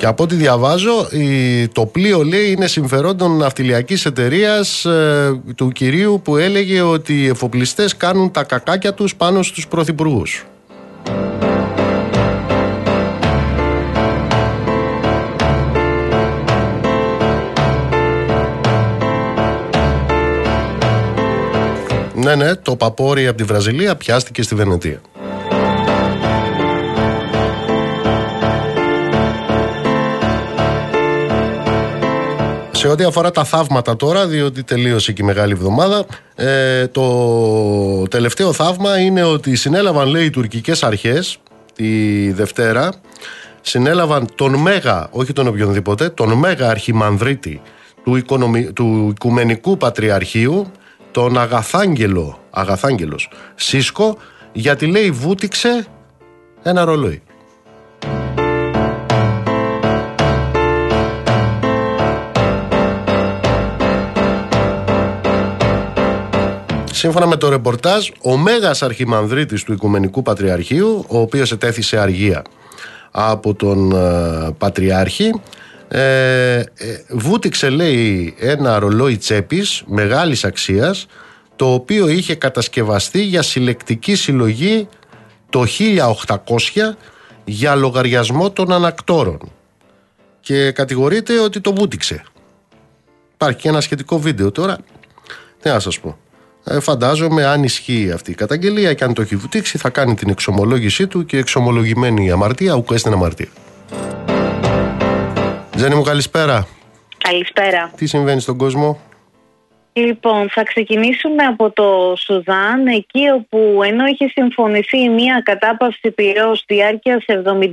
Και από ό,τι διαβάζω, η, το πλοίο λέει είναι συμφερόντων ναυτιλιακής εταιρείας ε, του κυρίου που έλεγε ότι οι εφοπλιστές κάνουν τα κακάκια τους πάνω στους πρωθυπουργούς. Ναι, ναι, το παπόρι από τη Βραζιλία πιάστηκε στη Βενετία. Σε ό,τι αφορά τα θαύματα τώρα, διότι τελείωσε και η μεγάλη εβδομάδα, ε, το τελευταίο θαύμα είναι ότι συνέλαβαν, λέει, οι τουρκικές αρχές τη Δευτέρα, συνέλαβαν τον Μέγα, όχι τον οποιονδήποτε, τον Μέγα Αρχιμανδρίτη του, οικονομι... του Οικουμενικού Πατριαρχείου, τον Αγαθάγγελο, Αγαθάγγελος Σίσκο, γιατί λέει βούτυξε ένα ρολόι. Σύμφωνα με το ρεπορτάζ, ο Μέγας Αρχιμανδρίτης του Οικουμενικού Πατριαρχείου, ο οποίος ετέθησε αργία από τον ε, Πατριάρχη, ε, ε, βούτυξε λέει ένα ρολόι τσέπης μεγάλης αξίας το οποίο είχε κατασκευαστεί για συλλεκτική συλλογή το 1800 για λογαριασμό των ανακτόρων και κατηγορείται ότι το βούτυξε. Υπάρχει και ένα σχετικό βίντεο τώρα. Τι να σας πω. Ε, φαντάζομαι αν ισχύει αυτή η καταγγελία και αν το έχει βουτήξει θα κάνει την εξομολόγησή του και εξομολογημένη η αμαρτία ουκ έστειν αμαρτία. Τζένι μου καλησπέρα. Καλησπέρα. Τι συμβαίνει στον κόσμο; Λοιπόν, θα ξεκινήσουμε από το Σουδάν, εκεί όπου ενώ είχε συμφωνηθεί μια κατάπαυση πυρός διάρκειας 72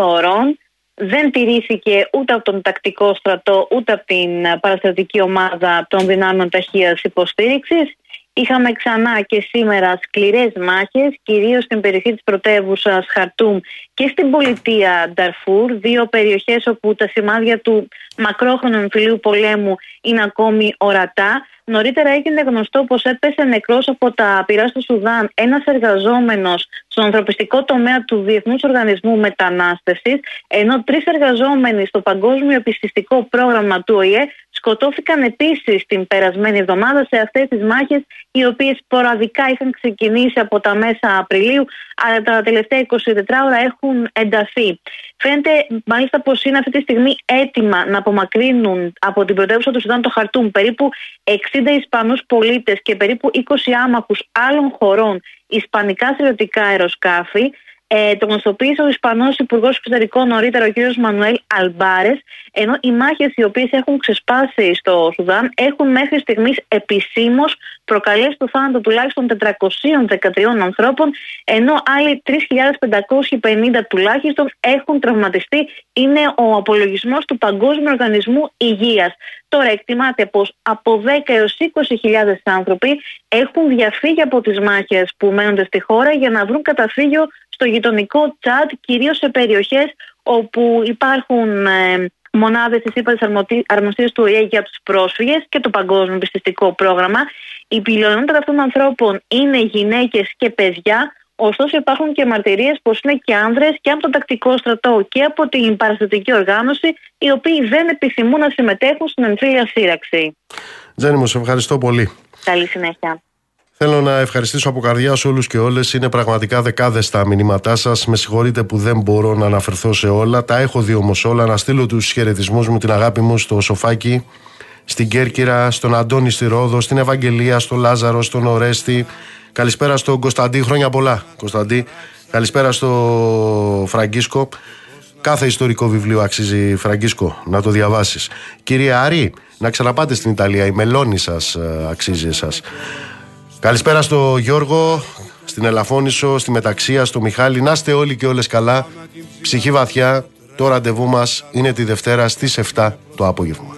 ώρων, δεν τηρήθηκε ούτε από τον τακτικό στρατό, ούτε από την παραστατική ομάδα των δυνάμεων ταχείας υποστήριξης Είχαμε ξανά και σήμερα σκληρές μάχες, κυρίως στην περιοχή της πρωτεύουσας Χαρτούμ και στην πολιτεία Νταρφούρ, δύο περιοχές όπου τα σημάδια του μακρόχρονου εμφυλίου πολέμου είναι ακόμη ορατά. Νωρίτερα έγινε γνωστό πως έπεσε νεκρός από τα πυρά του Σουδάν ένας εργαζόμενος στον ανθρωπιστικό τομέα του Διεθνούς Οργανισμού Μετανάστευσης, ενώ τρεις εργαζόμενοι στο Παγκόσμιο Επιστηστικό Πρόγραμμα του ΟΗΕ σκοτώθηκαν επίσης την περασμένη εβδομάδα σε αυτές τις μάχες, οι οποίες ποραδικά είχαν ξεκινήσει από τα μέσα Απριλίου, αλλά τα τελευταία 24 ώρα έχουν ενταθεί. Φαίνεται μάλιστα πως είναι αυτή τη στιγμή έτοιμα να απομακρύνουν από την πρωτεύουσα του Σουδάν το Χαρτούμ περίπου 60 Ισπανούς πολίτες και περίπου 20 άμαχους άλλων χωρών Ισπανικά στρατιωτικά αεροσκάφη. Ε, το γνωστοποίησε ο Ισπανός Υπουργός Εξωτερικών νωρίτερα, ο κ. Μανουέλ Αλμπάρε, ενώ οι μάχες οι οποίες έχουν ξεσπάσει στο Σουδάν έχουν μέχρι στιγμής επισήμως προκαλέσει το θάνατο τουλάχιστον 413 ανθρώπων, ενώ άλλοι 3.550 τουλάχιστον έχουν τραυματιστεί. Είναι ο απολογισμός του Παγκόσμιου Οργανισμού Υγείας. Τώρα εκτιμάται πως από 10 έως 20.000 άνθρωποι έχουν διαφύγει από τις μάχες που μένονται στη χώρα για να βρουν καταφύγιο στο γειτονικό Τσάντ, κυρίως σε περιοχές όπου υπάρχουν ε, μονάδες της ΥΠΑ αρμοστίας του ΟΗΕ για τους πρόσφυγες και το Παγκόσμιο Πιστιστικό Πρόγραμμα. Η πλειονότητα αυτών των ανθρώπων είναι γυναίκες και παιδιά. Ωστόσο, υπάρχουν και μαρτυρίες πως είναι και άνδρες και από τον τακτικό στρατό και από την παραστατική οργάνωση, οι οποίοι δεν επιθυμούν να συμμετέχουν στην εμφύλια σύραξη. Τζένι, μου σε ευχαριστώ πολύ. Καλή συνέχεια. Θέλω να ευχαριστήσω από καρδιά σε όλους και όλες. Είναι πραγματικά δεκάδες τα μηνύματά σας. Με συγχωρείτε που δεν μπορώ να αναφερθώ σε όλα. Τα έχω δει όμως όλα. Να στείλω τους χαιρετισμούς μου, την αγάπη μου στο Σοφάκι, στην Κέρκυρα, στον Αντώνη στη Ρόδο, στην Ευαγγελία, στον Λάζαρο, στον Ορέστη. Καλησπέρα στον Κωνσταντή. Χρόνια πολλά, Κωνσταντή. Καλησπέρα στο Φραγκίσκο. Κάθε ιστορικό βιβλίο αξίζει, Φραγκίσκο, να το διαβάσεις. Κυρία Άρη, να ξαναπάτε στην Ιταλία. Η μελώνη σας ε, αξίζει εσάς. Καλησπέρα στο Γιώργο, στην Ελαφώνησο, στη Μεταξία, στο Μιχάλη. Να είστε όλοι και όλες καλά. Ψυχή βαθιά. Το ραντεβού μας είναι τη Δευτέρα στις 7 το απόγευμα.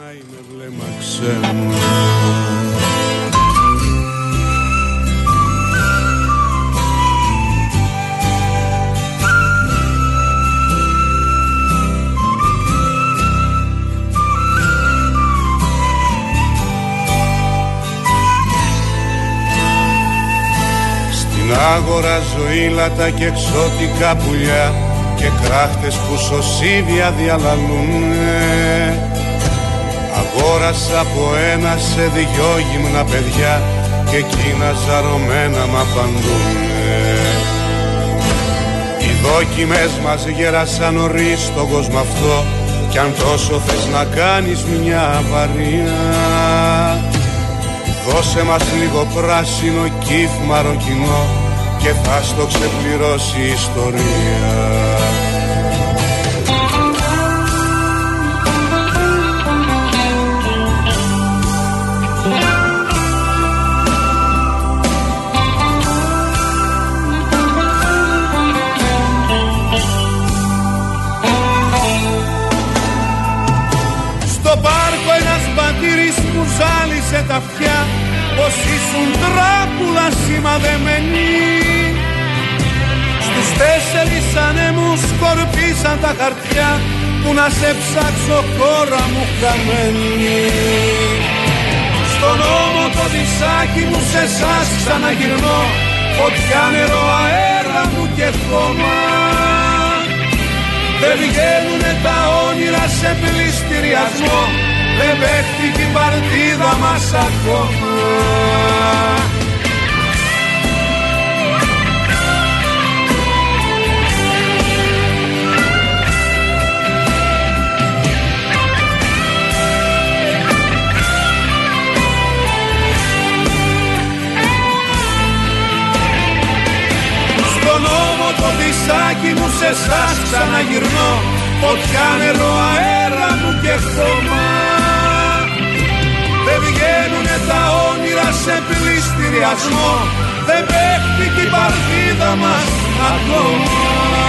Άγορα ζωήλατα και εξώτικα πουλιά και κράχτες που σωσίβια διαλαλούνε. Αγόρασα από ένα σε δυο γυμνα παιδιά και εκείνα ζαρωμένα μ' απαντούνε. Οι δόκιμες μας γέρασαν νωρίς στον κόσμο αυτό κι αν τόσο θες να κάνεις μια βαριά Δώσε μας λίγο πράσινο κύφ μαροκινό και θα στο ξεπληρώσει η ιστορία. Στο πάρκο ένας μπατήρης που ζάλισε τα αυτιά. Πως ήσουν τράπουλα σημαδεμένη. Στους τέσσερις ανέμους σκορπίσαν τα χαρτιά που να σε ψάξω χώρα μου χαμένη. Στον ώμο το δισάκι μου σε εσάς ξαναγυρνώ φωτιά νερό αέρα μου και χώμα. Δεν βγαίνουνε τα όνειρα σε πληστηριασμό δεν παίχτηκε η παρτίδα μας ακόμα νόμο το δισάκι μου σε εσάς ξαναγυρνώ. Φωτιά νερό αέρα μου και χώμα. Δεν βγαίνουνε τα όνειρα σε πληστηριασμό. Δεν παίχτηκε η παρτίδα μας ακόμα